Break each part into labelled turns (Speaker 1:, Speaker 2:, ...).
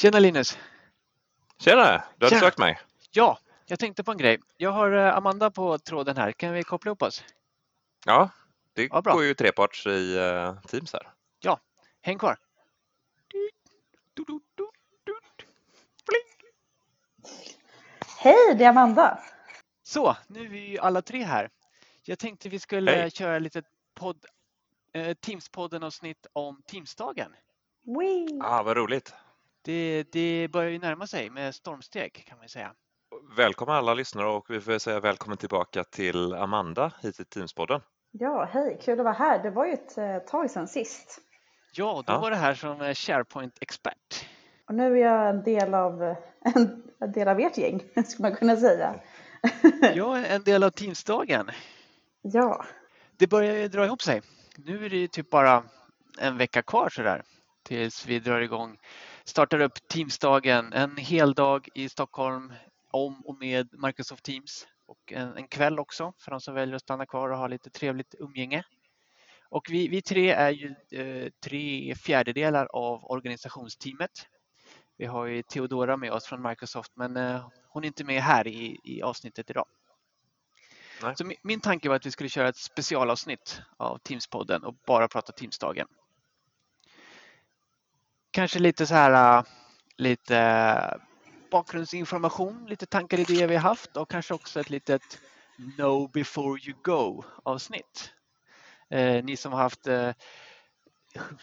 Speaker 1: Tjena Linus!
Speaker 2: Tjena! Du hade
Speaker 1: Tjena.
Speaker 2: sökt mig?
Speaker 1: Ja, jag tänkte på en grej. Jag har eh, Amanda på tråden här. Kan vi koppla upp oss?
Speaker 2: Ja, det
Speaker 1: Ja, bra.
Speaker 2: går ju treparts i eh, Teams här.
Speaker 1: Häng kvar!
Speaker 3: Hej, det är Amanda.
Speaker 1: Så, nu är vi ju alla tre här. Jag tänkte vi skulle
Speaker 2: Hej.
Speaker 1: köra lite podd, eh, Teams-podden avsnitt om Teamsdagen.
Speaker 3: Wee.
Speaker 2: Ah, vad roligt!
Speaker 1: Det, det börjar ju närma sig med stormsteg kan man säga.
Speaker 2: Välkomna alla lyssnare och vi får säga välkommen tillbaka till Amanda hit till Teamspodden.
Speaker 3: Ja, hej, kul att vara här. Det var ju ett eh, tag sedan sist.
Speaker 1: Ja, då
Speaker 2: Ja.
Speaker 1: var det här som eh, SharePoint-expert.
Speaker 3: Och nu är jag en del av, eh, en, en del av ert gäng, skulle man kunna säga.
Speaker 1: Är en del av Teamsdagen.
Speaker 3: Ja,
Speaker 1: Det börjar ju dra ihop sig. Nu är det ju typ bara en vecka kvar sådär tills vi drar igång, startar upp Teamsdagen, en hel dag i Stockholm om och med Microsoft Teams och en, en kväll också för de som väljer att stanna kvar och ha lite trevligt umgänge. Och vi, vi tre är ju eh, tre fjärdedelar av organisationsteamet. Vi har ju Theodora med oss från Microsoft men eh, hon är inte med här i, i avsnittet idag.
Speaker 2: Nej.
Speaker 1: Så min, min tanke var att vi skulle köra ett specialavsnitt av Teamspodden och bara prata Teamsdagen. Kanske lite så här äh, lite bakgrundsinformation, lite tankar idéer vi har haft och kanske också ett litet Know before you go avsnitt. Eh, ni som har haft eh,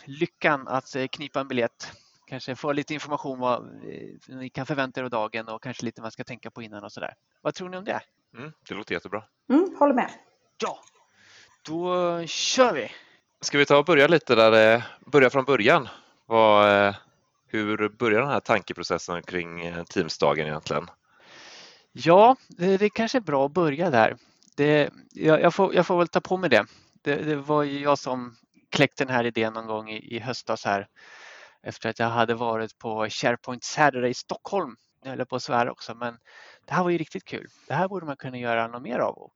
Speaker 1: lyckan att eh, knipa en biljett kanske få lite information vad eh, ni kan förvänta er av dagen och kanske lite vad man ska tänka på innan och sådär. Vad tror ni om det?
Speaker 2: Mm, det låter jättebra.
Speaker 3: mm, håller med.
Speaker 1: Ja, då kör vi!
Speaker 2: Ska vi ta och börja lite där, eh, börja från början? Vad, eh, hur börjar den här tankeprocessen kring eh, Teamsdagen egentligen?
Speaker 1: Ja, det, det kanske är bra att börja där. Det, jag, jag, får, jag får väl ta på mig det. det. Det var ju jag som kläckte den här idén någon gång i, i höstas här efter att jag hade varit på SharePoint Saturday i Stockholm. Jag höll på att svära också, men det här var ju riktigt kul. Det här borde man kunna göra något mer av och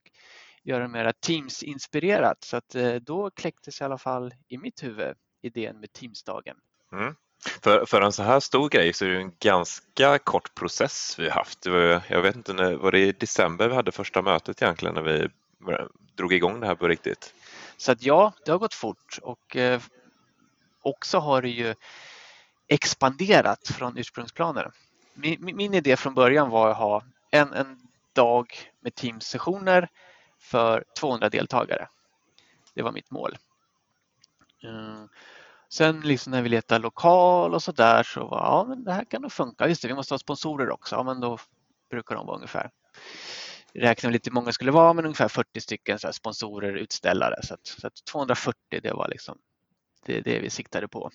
Speaker 1: göra mer Teams-inspirerat. Så att eh, då kläcktes i alla fall i mitt huvud idén med Teamsdagen.
Speaker 2: Mm. För, för en så här stor grej så är det en ganska kort process vi har haft. Jag vet inte, när, var det i december vi hade första mötet egentligen när vi drog igång det här på riktigt?
Speaker 1: Så att ja, det har gått fort och eh, också har det ju expanderat från ursprungsplanen. Min, min- min idé från början var att ha en, en dag med Teams-sessioner för 200 deltagare. Det var mitt mål. Mm. Sen liksom när vi letar lokal och så där så var ja, men det här kan nog funka. Just det, vi måste ha sponsorer också. Ja, men då brukar de vara ungefär räkna lite hur många skulle vara, men ungefär 40 stycken så här sponsorer, utställare. Så att, så att 240 det var liksom det, det vi siktade på.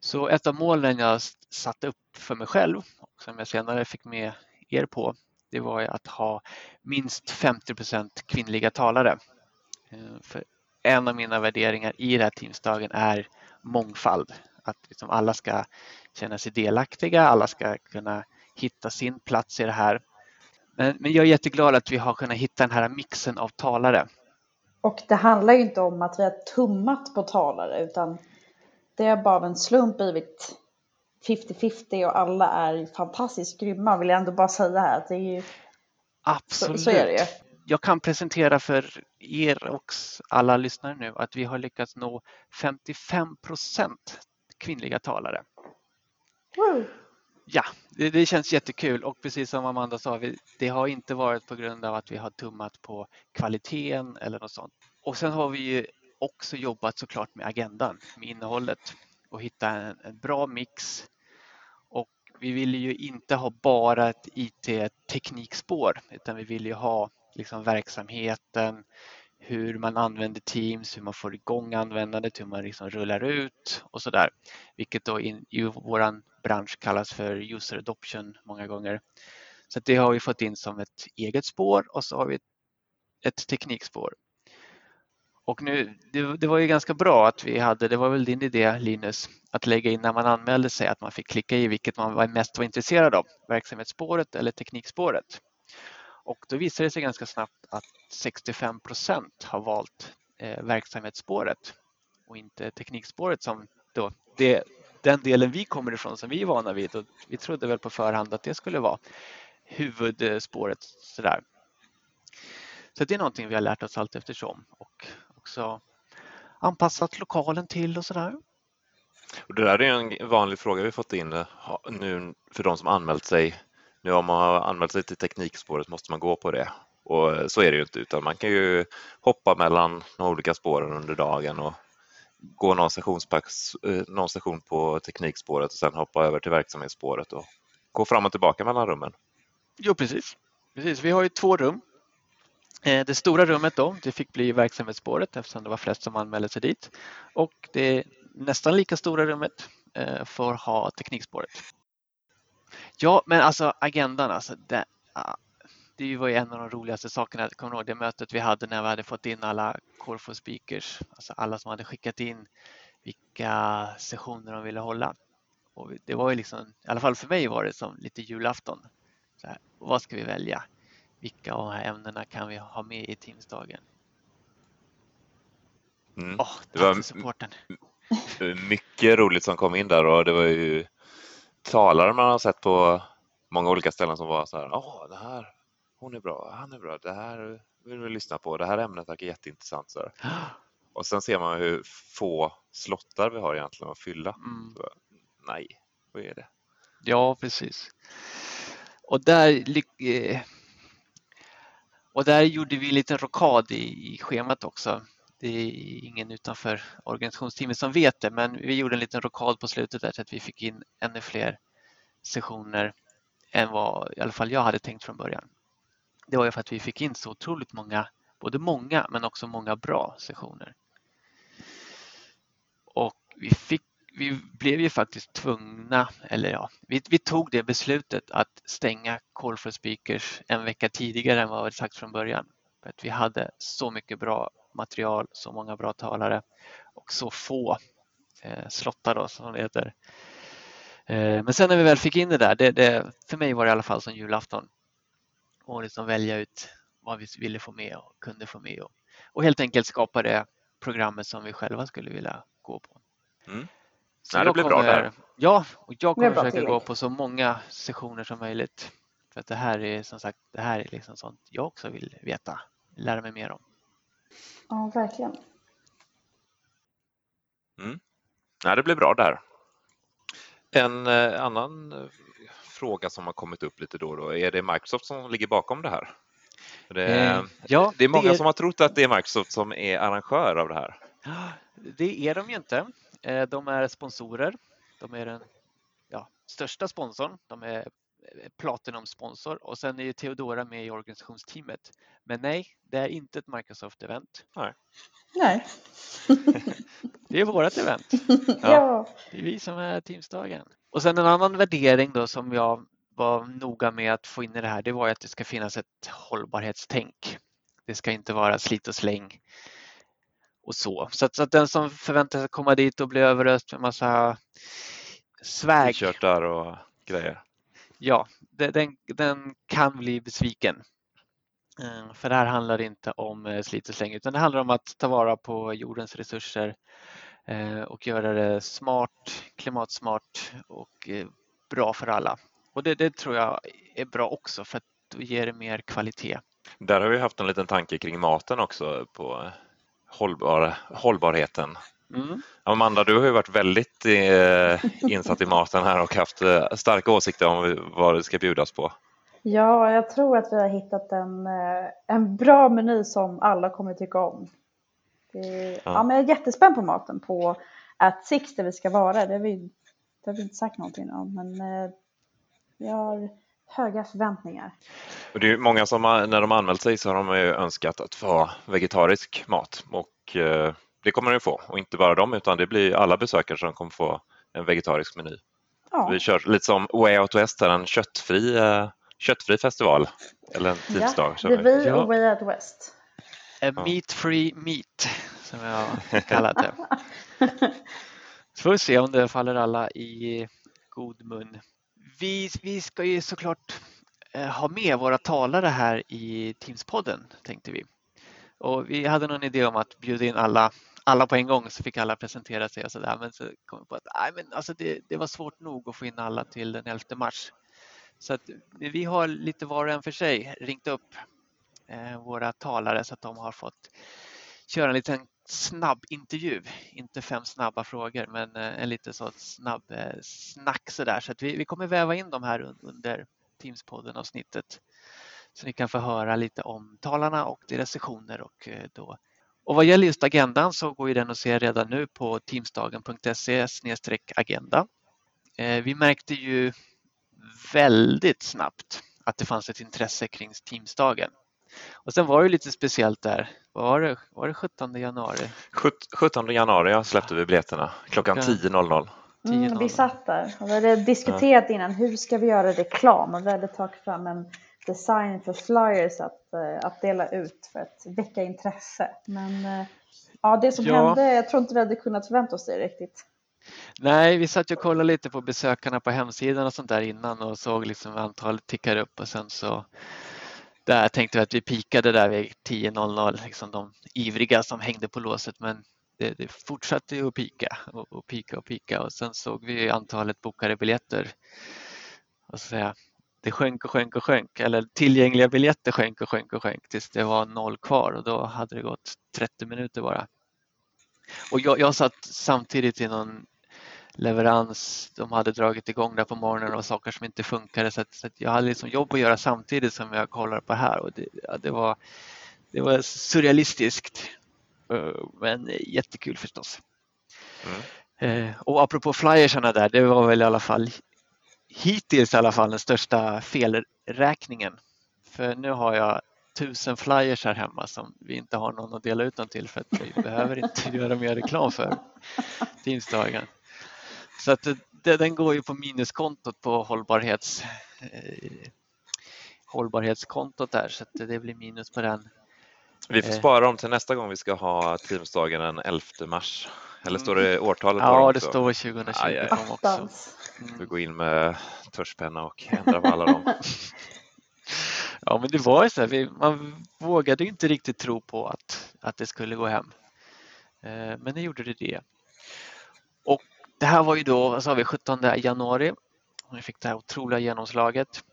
Speaker 1: Så ett av målen jag satte upp för mig själv och som jag senare fick med er på, det var ju att ha minst 50% kvinnliga talare. Eh, för en av mina värderingar i den här Teamsdagen är mångfald. Att liksom alla ska känna sig delaktiga, alla ska kunna hitta sin plats i det här. Men, men jag är jätteglad att vi har kunnat hitta den här mixen av talare.
Speaker 3: Och det handlar ju inte om att vi har tummat på talare utan det är bara av en slump blivit 50-50 och alla är fantastiskt grymma vill jag ändå bara säga här. Att det är ju, så,
Speaker 1: Absolut.
Speaker 3: så är det ju.
Speaker 1: Jag kan presentera för er och alla lyssnare nu att vi har lyckats nå 55% kvinnliga talare.
Speaker 3: Woo!
Speaker 1: Ja, det, det känns jättekul och precis som Amanda sa, vi, det har inte varit på grund av att vi har tummat på kvaliteten eller något sånt. Och sen har vi ju också jobbat såklart med agendan, med innehållet och hitta en, en bra mix. Och vi vill ju inte ha bara ett IT-teknikspår utan vi vill ju ha liksom verksamheten, hur man använder Teams, hur man får igång användandet, hur man liksom rullar ut och så där. Vilket då in, i vår bransch kallas för user adoption många gånger. Så det har vi fått in som ett eget spår och så har vi ett, ett teknikspår. Och nu, det, det var ju ganska bra att vi hade, det var väl din idé Linus, att lägga in när man anmälde sig att man fick klicka i vilket man var mest var intresserad av, verksamhetsspåret eller teknikspåret. Och då visade det sig ganska snabbt att 65 procent har valt eh, verksamhetsspåret och inte teknikspåret som då det den delen vi kommer ifrån som vi är vana vid och vi trodde väl på förhand att det skulle vara huvudspåret. Sådär. Så det är någonting vi har lärt oss allt eftersom och också anpassat lokalen till och sådär.
Speaker 2: Och det där är en vanlig fråga vi fått in eh, nu för de som anmält sig. Nu om man har anmält sig till teknikspåret måste man gå på det och eh, så är det ju inte utan man kan ju hoppa mellan de olika spåren under dagen och gå någon, eh, någon station på teknikspåret och sen hoppa över till verksamhetsspåret och gå fram och tillbaka mellan rummen.
Speaker 1: Jo precis. precis. Vi har ju två rum. Eh, det stora rummet då, det fick bli verksamhetsspåret eftersom det var flest som anmälde sig dit. Och det nästan lika stora rummet eh, får ha teknikspåret. Ja, men alltså agendan, alltså, det, det var ju en av de roligaste sakerna. Jag kommer ihåg det mötet vi hade när vi hade fått in alla Corfo speakers, alltså alla som hade skickat in vilka sessioner de ville hålla. Och det var ju liksom, i alla fall för mig var det som lite julafton. Så här, vad ska vi välja? Vilka av de här ämnena kan vi ha med i Teamsdagen? Mm. Oh, det var supporten
Speaker 2: mycket roligt som kom in där och det var ju talare man har sett på många olika ställen som var så här, åh, det här, hon är bra, han är bra, det här vill vi lyssna på, det här ämnet verkar jätteintressant. Så Och sen ser man hur få slottar vi har egentligen att fylla. Mm. Så, nej, vad är det?
Speaker 1: Ja, precis. Och där, eh, och där gjorde vi en liten rockad i, i schemat också det är ingen utanför organisationsteamet som vet det, men vi gjorde en liten rokad på slutet där så att vi fick in ännu fler sessioner än vad i alla fall jag hade tänkt från början. Det var ju för att vi fick in så otroligt många, både många men också många bra sessioner. Och vi, fick, vi blev ju faktiskt tvungna, eller ja, vi, vi tog det beslutet att stänga Call for Speakers en vecka tidigare än vad vi sagt från början. För att vi hade så mycket bra material, så många bra talare och så få eh, slottar då, som det heter. Eh, men sen när vi väl fick in det där, det, det, för mig var det i alla fall som julafton. Och liksom välja ut vad vi ville få med och kunde få med och, och helt enkelt skapa det programmet som vi själva skulle vilja gå på.
Speaker 2: Mm. Så Nej, det blir bra där.
Speaker 1: Ja, och jag kommer försöka gå på så många sessioner som möjligt. För att det här är som sagt, det här är liksom sånt jag också vill veta, lära mig mer om.
Speaker 3: Ja, verkligen.
Speaker 2: Mm. Ja, det blir bra där. En eh, annan eh, fråga som har kommit upp lite då, då är det Microsoft som ligger bakom det här? Det, eh, ja, det är många det är... som har trott att det är Microsoft som är arrangör av det här.
Speaker 1: Det är de ju inte. Eh, de är sponsorer. De är den ja, största sponsorn. De är Platinum-sponsor och sen är ju Theodora med i organisationsteamet. Men nej, det är inte ett Microsoft-event.
Speaker 3: Nej. nej.
Speaker 1: det är vårt event.
Speaker 3: ja.
Speaker 1: Det är vi som är Teamsdagen. Och sen en annan värdering då som jag var noga med att få in i det här, det var att det ska finnas ett hållbarhetstänk. Det ska inte vara slit och släng och så. Så att, så att den som förväntar sig komma dit och bli överöst med massa swag.
Speaker 2: T-shirtar och grejer
Speaker 1: ja, den, den kan bli besviken. Eh, för det här handlar inte om eh, slit och släng utan det handlar om att ta vara på jordens resurser eh, och göra det smart, klimatsmart och bra för alla. Och det, det tror jag är bra också för att då ger det mer kvalitet.
Speaker 2: Där har vi haft en liten tanke kring maten också på hållbar, hållbarheten Mm. Amanda, du har ju varit väldigt eh, insatt i maten här och haft eh, starka åsikter om vad det ska bjudas på.
Speaker 3: Ja, jag tror att vi har hittat en, eh, en bra meny som alla kommer tycka om. Det, ja. ja. men jag är jättespänd på maten på At Six där vi ska vara. Det har vi, det har vi inte sagt någonting om, men eh, vi har höga förväntningar.
Speaker 2: Och det är många som när de anmält sig så har de önskat att få vegetarisk mat och eh, det kommer de få och inte bara de utan det blir alla besökare som kommer få en vegetarisk meny. Ja. Vi kör lite som Way Out West, en köttfri, uh, köttfri festival eller en tidsdag.
Speaker 3: Ja, det blir ja. Way Out West.
Speaker 1: A meat free meat som jag kallat det. Så får vi se om det faller alla i god mun. Vi, vi ska ju såklart eh, ha med våra talare här i Teamspodden tänkte vi. Och vi hade någon idé om att bjuda in alla alla på en gång så fick alla presentera sig och så där. Men så kom vi på att nej, men alltså det, det var svårt nog att få in alla till den 11 mars. Så att vi har lite var och en för sig ringt upp eh, våra talare så att de har fått köra en liten snabb intervju. Inte fem snabba frågor men eh, en lite så snabb eh, snack så där. Så att vi, vi kommer väva in de här under Teamspodden avsnittet. Så ni kan få höra lite om talarna och deras sessioner och eh, då och vad gäller just agendan så går ju den att se redan nu på teamsdagen.se agenda. Vi märkte ju väldigt snabbt att det fanns ett intresse kring Teamsdagen. Och sen var det lite speciellt där. var det? Var det 17 januari?
Speaker 2: 17 januari släppte vi biljetterna klockan 10.00.
Speaker 3: Mm, vi satt där och vi hade diskuterat innan hur ska vi göra reklam och vi hade tagit fram en design för flyers att, eh, att dela ut för att väcka intresse. Men eh, ja, det som ja. hände, jag tror inte vi hade kunnat förvänta oss det riktigt.
Speaker 1: Nej, vi satt och kollade lite på besökarna på hemsidan och sånt där innan och såg liksom antalet tickar upp och sen så där tänkte vi att vi pikade där vid 10.00, liksom de ivriga som hängde på låset men det, det fortsatte ju att pika och, och pika och pika och sen såg vi antalet bokade biljetter. Och så säga, det sjönk och sjönk och sjönk eller tillgängliga biljetter sjönk och sjönk och sjönk tills det var noll kvar och då hade det gått 30 minuter bara. Och jag, jag satt samtidigt i någon leverans, de hade dragit igång där på morgonen och saker som inte funkade så, att, så att jag hade liksom jobb att göra samtidigt som jag kollade på det här och det, ja, det, var, det var surrealistiskt eh, men jättekul förstås. Mm. Eh, och apropå flyersarna där, det var väl i alla fall hittills i alla fall den största felräkningen. För nu har jag tusen flyers här hemma som vi inte har någon att dela ut dem till för att vi behöver inte göra mer reklam för Teamsdagen. Så att det, den går ju på minuskontot på hållbarhets, eh, hållbarhetskontot där så att det blir minus på den.
Speaker 2: Vi får eh. spara dem till nästa gång vi ska ha Teamsdagen den 11 mars. Eller står det mm. årtalet på
Speaker 1: Ja, det står 2020 aj, aj. också.
Speaker 2: Mm. Vi går in med tuschpenna och ändrar på alla dem.
Speaker 1: ja, men det var ju så här, man vågade inte riktigt tro på att, att det skulle gå hem. Eh, men det gjorde det det. Och det här var ju då, vad sa vi, 17 januari. Vi fick det här otroliga genomslaget.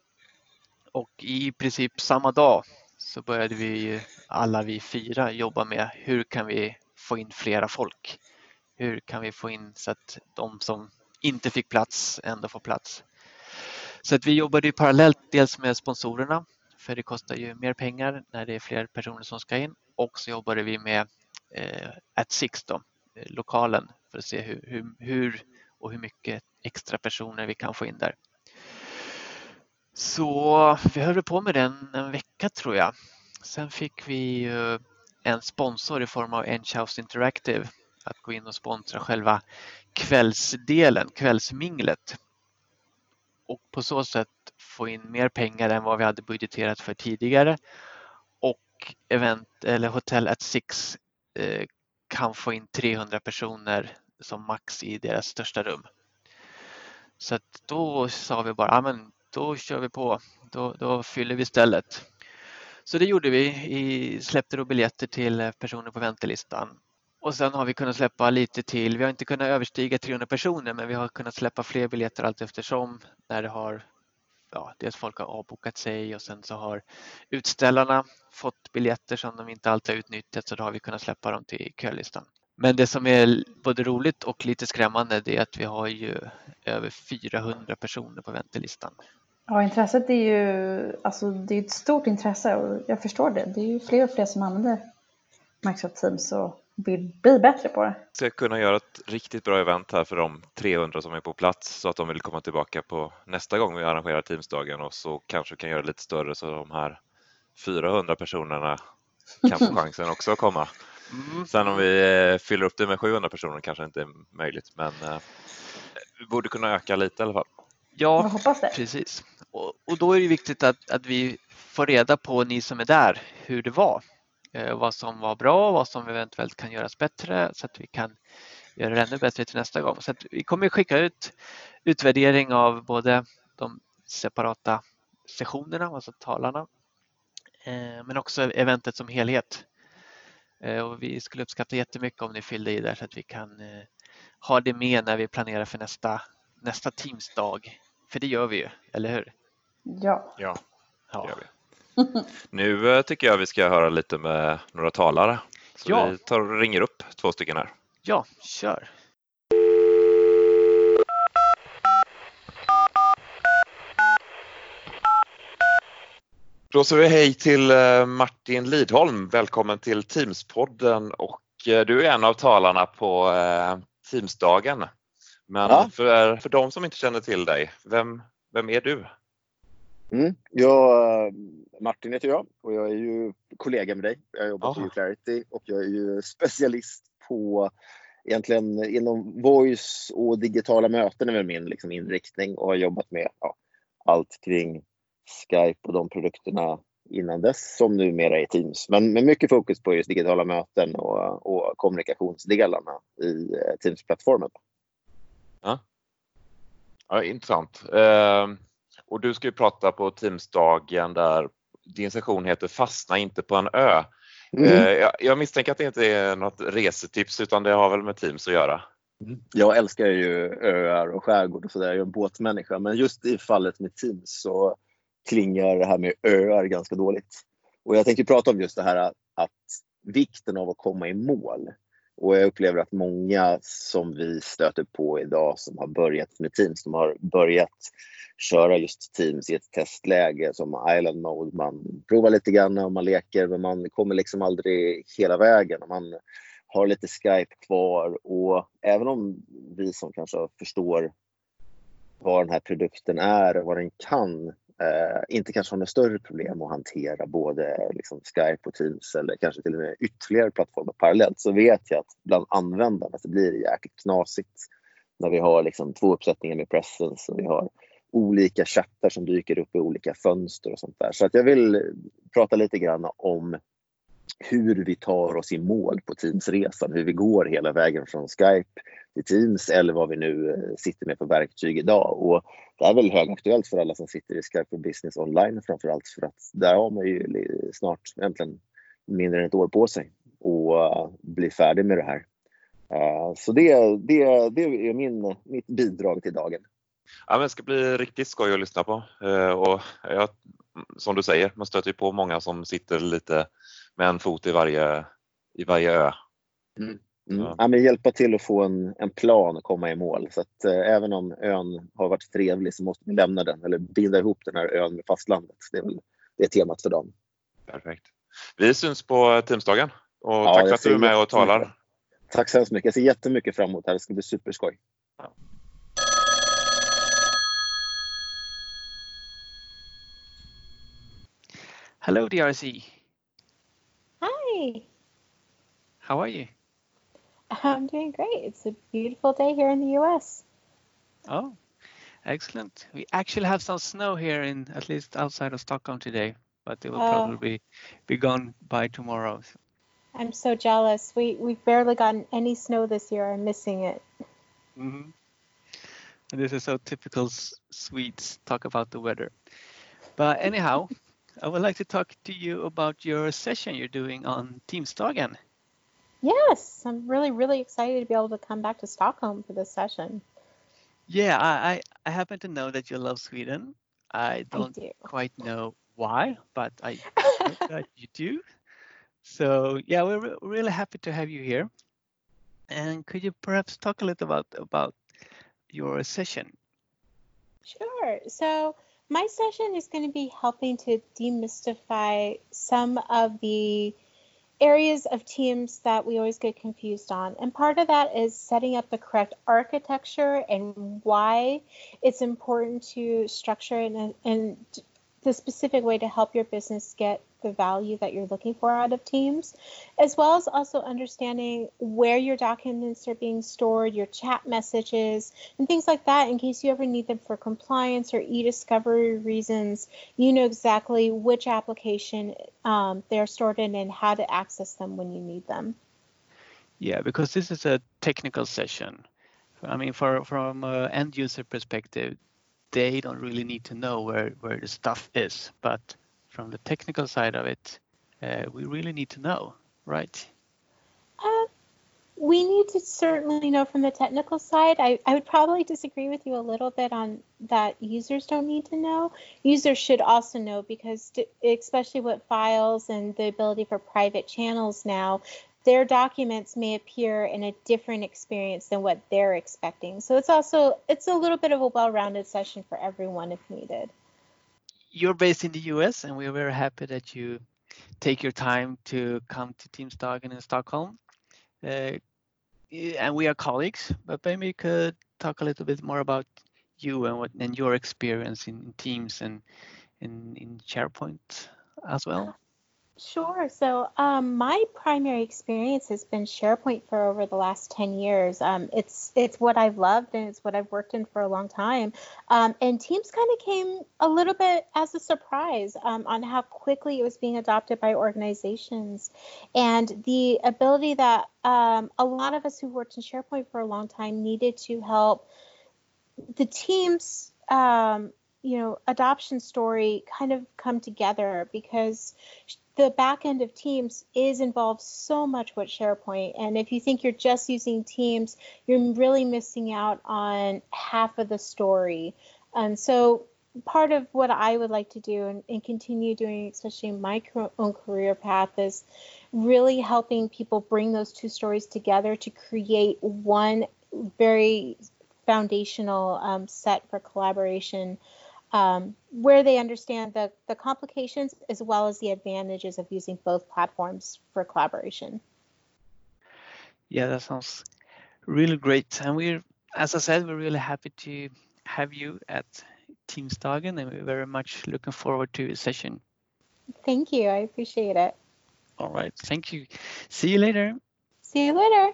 Speaker 1: Och i princip samma dag så började vi alla vi fyra jobba med hur kan vi få in flera folk? Hur kan vi få in så att de som inte fick plats ändå får plats? Så att vi jobbade parallellt dels med sponsorerna för det kostar ju mer pengar när det är fler personer som ska in och så jobbade vi med eh, At Six då, Eh, lokalen för att se hur, hur, hur och hur mycket extra personer vi kan få in där. Så vi höll på med den en vecka tror jag. Sen fick vi en sponsor i form av Enchouse Interactive att gå in och sponsra själva kvällsdelen, kvällsminglet. Och på så sätt få in mer pengar än vad vi hade budgeterat för tidigare. Och event eller Hotel at Six eh, kan få in 300 personer som max i deras största rum. Så att då sa vi bara, men då kör vi på, då, då fyller vi stället. Så det gjorde vi, vi släppte då biljetter till personer på väntelistan. Och sen har vi kunnat släppa lite till. Vi har inte kunnat överstiga 300 personer men vi har kunnat släppa fler biljetter allt eftersom när det har ja, dels folk har avbokat sig och sen så har utställarna fått biljetter som de inte alltid har utnyttjat så då har vi kunnat släppa dem till kölistan. Men det som är både roligt och lite skrämmande det är att vi har ju över 400 personer på väntelistan.
Speaker 3: Ja, intresset är ju alltså, det är ett stort intresse och jag förstår det. Det är ju fler och fler som använder Microsoft Teams och vill bli bättre på det.
Speaker 2: Ska kunna göra ett riktigt bra event här för de 300 som är på plats så att de vill komma tillbaka på nästa gång vi arrangerar Teamsdagen och så kanske kan göra det lite större så de här 400 personerna kan få chansen också att komma. Mm. Sen om vi eh, fyller upp det med 700 personer kanske inte är möjligt men eh, vi borde kunna öka lite i alla fall.
Speaker 1: Ja, precis. Och, och, då är det viktigt att, att vi får reda på, ni som är där, hur det var. Eh, vad som var bra, vad som eventuellt kan göras bättre så att vi kan göra det ännu bättre till nästa gång. Så vi kommer skicka ut utvärdering av både de separata sessionerna, alltså talarna, eh, men också eventet som helhet. Eh, och vi skulle uppskatta jättemycket om ni fyllde i där så att vi kan ha det med när vi planerar för nästa, nästa Teamsdag. För det gör vi ju, eller hur?
Speaker 3: Ja.
Speaker 2: Ja,
Speaker 1: Ja.
Speaker 2: det gör vi. Nu eh, tycker jag vi ska höra lite med några talare. Så
Speaker 1: Ja.
Speaker 2: vi tar och ringer upp två stycken här.
Speaker 1: ja, kör!
Speaker 2: Då säger vi hej till eh, Martin Lidholm. Välkommen till Teamspodden och eh, du är en av talarna på Teamsdagen. Men
Speaker 4: Ja.
Speaker 2: för, för de som inte känner till dig, vem, vem är du?
Speaker 4: Mm. Jag, eh, Martin heter jag och jag är ju kollega med dig. Jag jobbar på
Speaker 2: Aha.
Speaker 4: Uclarity och jag är ju specialist på egentligen inom voice och digitala möten är väl min liksom, inriktning och har jobbat med ja, allt kring Skype och de produkterna innan dess som numera är Teams. Men med mycket fokus på just digitala möten och, och kommunikationsdelarna i eh, Teams-plattformen.
Speaker 2: Ja, intressant. Eh, och du ska ju prata på Teamsdagen där din session heter Fastna inte på en ö. Eh, jag, jag misstänker att det inte är något resetips utan det har väl med Teams att göra.
Speaker 4: Jag älskar ju öar och skärgård och sådär. Jag är en båtmänniska. Men just i fallet med Teams så klingar det här med öar ganska dåligt. Och jag tänkte prata om just det här att, att vikten av att komma i mål. Och jag upplever att många som vi stöter på idag som har börjat med Teams, de har börjat köra just Teams i ett testläge som Island Mode. Man provar lite grann och man leker men man kommer liksom aldrig hela vägen. Man har lite Skype kvar och även om vi som kanske förstår vad den här produkten är och vad den kan eh, inte kanske har några större problem att hantera både liksom Skype och Teams eller kanske till och med ytterligare plattformar parallellt så vet jag att bland användarna så blir det jäkligt knasigt när vi har liksom två uppsättningar med presence och vi har olika chattar som dyker upp i olika fönster och sånt där. Så att jag vill prata lite grann om hur vi tar oss i mål på Teams-resan, hur vi går hela vägen från Skype till Teams eller vad vi nu eh, sitter med för verktyg idag. Och det är väl högaktuellt för alla som sitter i Skype Business online framförallt för att där har man ju snart egentligen mindre än ett år på sig att bli färdig med det här. Eh, Så det, det, det är min, mitt bidrag till dagen.
Speaker 2: Ja, men det ska bli riktigt skoj att lyssna på. Eh, Och jag, som du säger, man stöter ju på många som sitter lite med en fot i varje, i varje ö.
Speaker 4: Mm.
Speaker 2: Ja.
Speaker 4: Ja, men hjälpa till att få en, en plan och komma i mål. Så att, eh, även om ön har varit trevlig så måste vi lämna den eller binda ihop den här ön med fastlandet. Det är väl det är temat för dagen.
Speaker 2: Perfekt. Vi syns på Teamsdagen och
Speaker 4: Ja,
Speaker 2: tack för att du är med och talar.
Speaker 4: Tack så hemskt mycket. Jag ser jättemycket fram emot det här. Det ska bli superskoj.
Speaker 1: Hello DRC,
Speaker 5: Hi,
Speaker 1: how are you?
Speaker 5: I'm doing great. It's a beautiful day here in the US.
Speaker 1: Oh, excellent. We actually have some snow here in at least outside of Stockholm today, but it will
Speaker 5: Oh.
Speaker 1: probably be gone by tomorrow.
Speaker 5: I'm so jealous. We we've barely gotten any snow this year. I'm missing it.
Speaker 1: Mm-hmm. And this is so typical S- Swedes talk about the weather. But anyhow, I would like to talk to you about your session you're doing on Teamsdagen.
Speaker 5: Yes, I'm really really excited to be able to come back to Stockholm for this session.
Speaker 1: Yeah, I, I, I happen to know that you love Sweden. I
Speaker 5: I
Speaker 1: don't
Speaker 5: do.
Speaker 1: quite know why, but I know that you do. So yeah, we're re- really happy to have you here. And could you perhaps talk a little about about your session?
Speaker 5: Sure. So my session is going to be helping to demystify some of the areas of teams that we always get confused on. And part of that is setting up the correct architecture and why it's important to structure and, a, in the specific way to help your business get the value that you're looking for out of teams, as well as also understanding where your documents are being stored, your chat messages, and things like that in case you ever need them for compliance or e-discovery reasons you know exactly which application um, they're stored in and how to access them when you need them
Speaker 1: Yeah, because this is a technical session. I mean, for from an end user perspective, they don't really need to know where where the stuff is, but from the technical side of it, uh, we really need to know, right?
Speaker 5: we need to certainly know from the technical side. I, I would probably disagree with you a little bit on that users don't need to know. Users should also know because, especially with files and the ability for private channels now, their documents may appear in a different experience than what they're expecting. So it's also it's a little bit of a well-rounded session for everyone if needed.
Speaker 1: You're based in the US and we're very happy that you take your time to come to Teamsdagen in Stockholm. Uh, and we are colleagues, but maybe you could talk a little bit more about you and what and your experience in Teams and in, in SharePoint as well.
Speaker 5: Sure. So um, my primary experience has been SharePoint for over the last 10 years. Um, it's it's what I've loved and it's what I've worked in for a long time. Um, and Teams kind of came a little bit as a surprise um, on how quickly it was being adopted by organizations and the ability that um, a lot of us who worked in SharePoint for a long time needed to help the teams um, you know adoption story kind of come together because the back end of Teams is involved so much with SharePoint. And if you think you're just using Teams, you're really missing out on half of the story. And so part of what I would like to do and, and continue doing, especially in my own career path, is really helping people bring those two stories together to create one very foundational um, set for collaboration um, where they understand the, the complications as well as the advantages of using both platforms for collaboration.
Speaker 1: Yeah, that sounds really great. And we're, as I said, we're really happy to have you at Teamsdagen and we're very much looking forward to your session.
Speaker 5: Thank you. I appreciate it.
Speaker 1: All right. Thank you. See you later.
Speaker 5: See you later.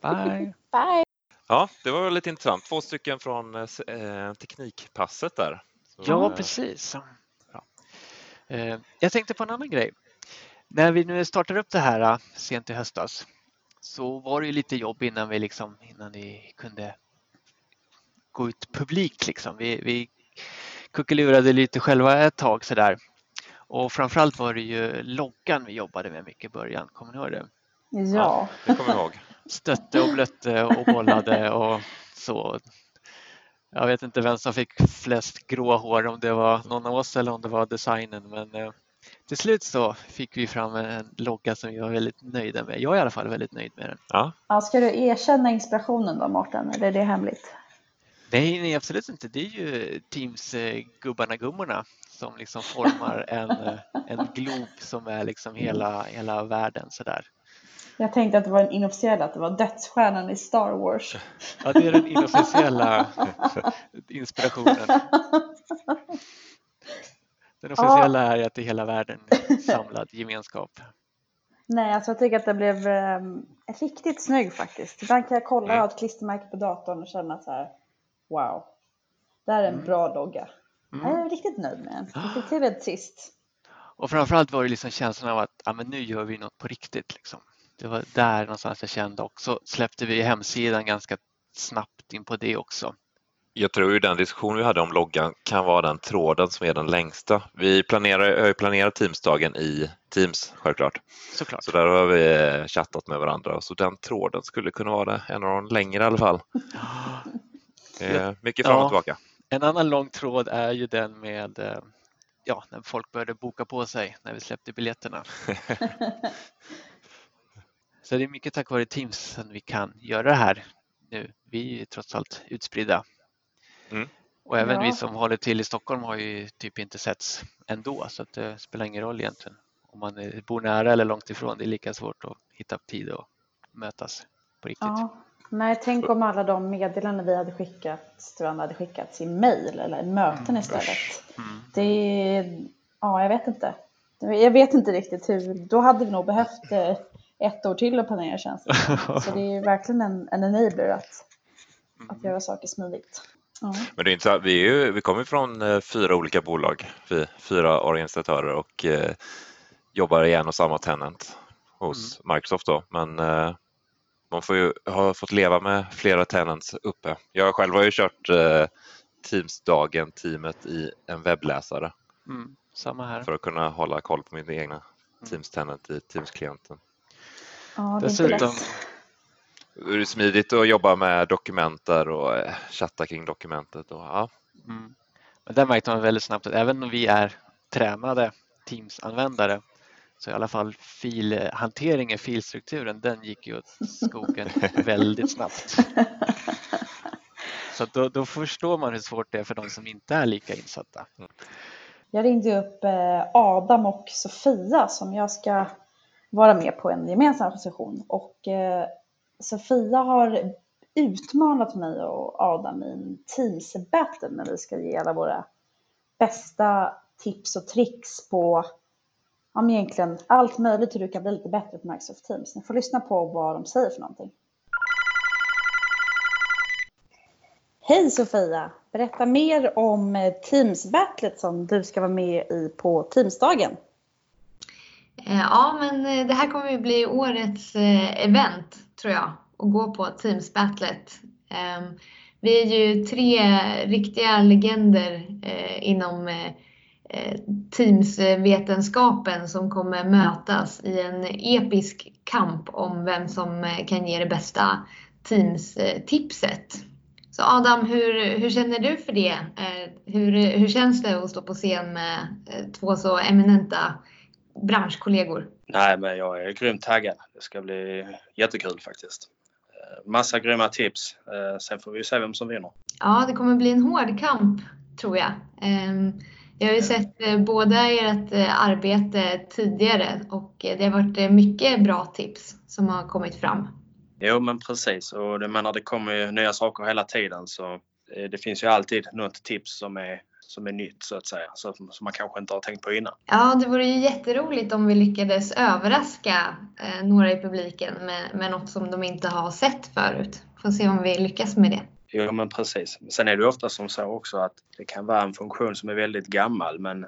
Speaker 1: Bye.
Speaker 5: Bye.
Speaker 2: Ja, det var lite intressant. Två stycken från eh, Teknikpasset där.
Speaker 1: Ja, precis. Ja. Eh, jag tänkte på en annan grej. När vi nu startar upp det här eh, sent i höstas så var det ju lite jobb innan vi liksom, innan vi kunde gå ut publikt liksom. Vi, vi kuckelurade lite själva ett tag sådär. Och framförallt var det ju loggan vi jobbade med mycket i början. Kommer ni ihåg det?
Speaker 3: Ja. ja
Speaker 2: det kommer jag ihåg.
Speaker 1: Stötte och blötte och bollade och så. Jag vet inte vem som fick flest gråa hår, om det var någon av oss eller om det var designen. Men eh, till slut så fick vi fram en logga som vi var väldigt nöjda med. Jag är i alla fall väldigt nöjd med den.
Speaker 3: Ja. ja ska du erkänna inspirationen då Mårten, eller är det hemligt?
Speaker 1: Nej, nej, absolut inte. Det är ju Teams-gubbarna gummorna som liksom formar en, eh, en glob som är liksom hela, hela världen sådär.
Speaker 3: Jag tänkte att det var den inofficiella, att det var dödsstjärnan i Star Wars.
Speaker 1: Ja, det är den inofficiella inspirationen. Den officiella ja. är att det är hela världen samlad gemenskap.
Speaker 3: Nej, alltså jag tycker att det blev eh, riktigt snygg faktiskt. Ibland kan jag kolla och ha ett klistermärke på datorn och känna så här, wow, det här är en mm. bra logga. Mm. Jag är riktigt nöjd med den. Lite till sist.
Speaker 1: Och framförallt var det liksom känslan av att ja, men nu gör vi något på riktigt. Liksom det var där någonstans jag kände också. Släppte vi hemsidan ganska snabbt in på det också.
Speaker 2: Jag tror ju den diskussion vi hade om loggan kan vara den tråden som är den längsta. Vi planerar, har ju planerat Teamsdagen i Teams självklart.
Speaker 1: Såklart.
Speaker 2: Så där har vi chattat med varandra. Så den tråden skulle kunna vara en av de längre i alla fall. mycket fram och tillbaka.
Speaker 1: En annan lång tråd är ju den med eh, ja, när folk började boka på sig när vi släppte biljetterna. Så det är mycket tack vare Teams som vi kan göra det här nu. Vi är trots allt utspridda. Mm. Och även ja. vi som håller till i Stockholm har ju typ inte setts ändå så att det spelar ingen roll egentligen. Om man bor nära eller långt ifrån, det är lika svårt att hitta tid och mötas på riktigt. Ja.
Speaker 3: Nej, tänk om alla de meddelanden vi hade skickat till varandra hade skickats i mail eller möten mm. istället. Mm. Det är, ja, jag vet inte. Jag vet inte riktigt hur, då hade vi nog behövt eh, ett år till att planera känns det Så det är verkligen en, en enabler att, att mm. göra saker smidigt.
Speaker 2: Ja. Men det är inte vi, är vi kommer från eh, fyra olika bolag, vi, fyra organisatörer och eh, jobbar i en och samma tenant hos mm. Microsoft. Då. Men eh, man får ju, har fått leva med flera tenants uppe. Jag själv har ju kört eh, Teams-dagen, teamet i en webbläsare.
Speaker 1: Mm, samma här.
Speaker 2: För att kunna hålla koll på min egna mm. Teams-tenant i Teams-klienten.
Speaker 3: Ja, det Dessutom,
Speaker 2: är det smidigt att jobba med dokument där och eh, chatta kring dokumentet. Och, ja.
Speaker 1: Mm. Men där märkte man väldigt snabbt att även om vi är tränade Teams-användare så i alla fall filhanteringen, filstrukturen, den gick ju åt skogen väldigt snabbt. Så då, då förstår man hur svårt det är för de som inte är lika insatta.
Speaker 3: Jag ringde upp eh, Adam och Sofia som jag ska vara med på en gemensam session. Och eh, Sofia har utmanat mig och Adam i en Teams-battle när vi ska ge alla våra bästa tips och tricks på ja, egentligen allt möjligt hur du kan bli lite bättre på Microsoft Teams. Ni får lyssna på vad de säger för någonting. Hej Sofia! Berätta mer om eh, Teams-battlet som du ska vara med i på Teamsdagen.
Speaker 6: Eh, ja, men eh, det här kommer ju bli årets eh, event tror jag, och gå på Teams-battlet. Ehm, vi är ju tre riktiga legender inom Teams-vetenskapen som kommer mötas i en episk kamp om vem som kan ge det bästa Teams-tipset. Så Adam, hur, hur känner du för det? Hur, hur känns det att stå på scen med två så eminenta branschkollegor?
Speaker 7: Nej, men jag är grymt taggad. Det ska bli jättekul faktiskt. Eh, massa grymma tips. Sen får vi se vem som vinner.
Speaker 6: Ja, det kommer bli en hård kamp tror jag. Ehm, jag har ju sett båda ert arbete tidigare och det har varit mycket bra tips som har kommit fram.
Speaker 7: Jo men precis och det, menar, det kommer ju nya saker hela tiden så det finns ju alltid något tips som är, som är nytt så att säga, så, som man kanske inte har tänkt på innan.
Speaker 6: Ja, det vore ju jätteroligt om vi lyckades överraska eh, några i publiken med, med något som de inte har sett förut. Får se om vi lyckas med det.
Speaker 7: Jo men precis. Sen är det ofta som så också att det kan vara en funktion som är väldigt gammal men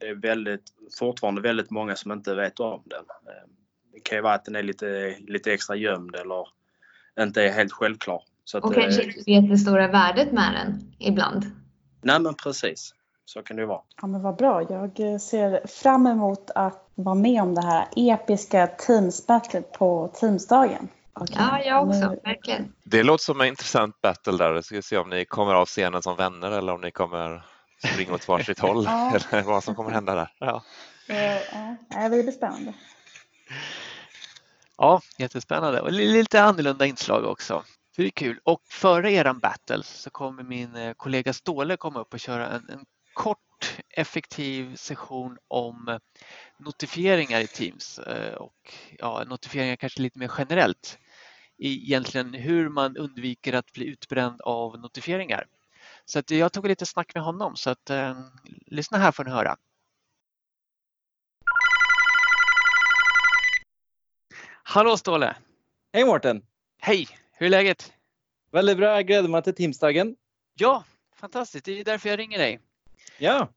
Speaker 7: det är väldigt, fortfarande väldigt många som inte vet om den. Eh, det kan ju vara att den är lite, lite extra gömd eller inte är helt självklar.
Speaker 6: Så att, och kanske inte vet det stora värdet med den ibland.
Speaker 7: Nej men precis, så kan det ju vara.
Speaker 3: Ja men vad bra. Jag ser fram emot att vara med om det här episka Teams-battlet på Teamsdagen.
Speaker 6: Okay. Ja, jag också. Nu... Verkligen.
Speaker 2: Det låter som en intressant battle där. Jag ska se om ni kommer av scenen som vänner eller om ni kommer springa åt varsitt håll. ja. Eller vad som kommer hända där. Ja.
Speaker 3: Ja, ja, det blir spännande.
Speaker 1: Ja, jättespännande och lite annorlunda inslag också. Det är kul. Och före eran battle så kommer min eh, kollega Ståle komma upp och köra en, en kort effektiv session om eh, notifieringar i Teams eh, och ja, notifieringar kanske lite mer generellt. Egentligen hur man undviker att bli utbränd av notifieringar. Så att jag tog lite snack med honom så att eh, lyssna här får ni höra. Hallå Ståle!
Speaker 8: Hej Mårten!
Speaker 1: Hej! Hur är läget?
Speaker 8: Väldigt bra, jag gläder mig till Teamsdagen.
Speaker 1: Ja, fantastiskt. Det är därför jag ringer dig.
Speaker 8: Ja.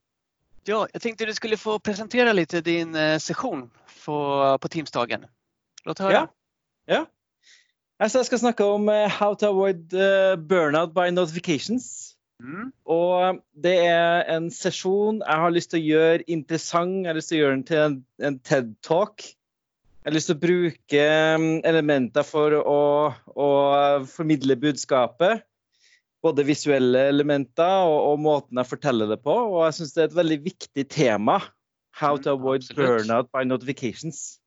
Speaker 1: Ja, jag tänkte du skulle få presentera lite din eh, session på, på Teamsdagen. Låt höra.
Speaker 8: Ja. ja. Alltså jag ska snacka om uh, how to avoid uh, burnout by notifications. Mm. Och det är en session jag har lust att göra intressant. Jag har lust att göra den till en, en TED-talk. Jeg har lyst til å bruke um, elementer for å, å formidle budskapet. Både visuelle elementer og, og, måten jeg forteller det på. Og jeg syns det er et veldig viktig tema. How to avoid Absolut. burnout by notifications.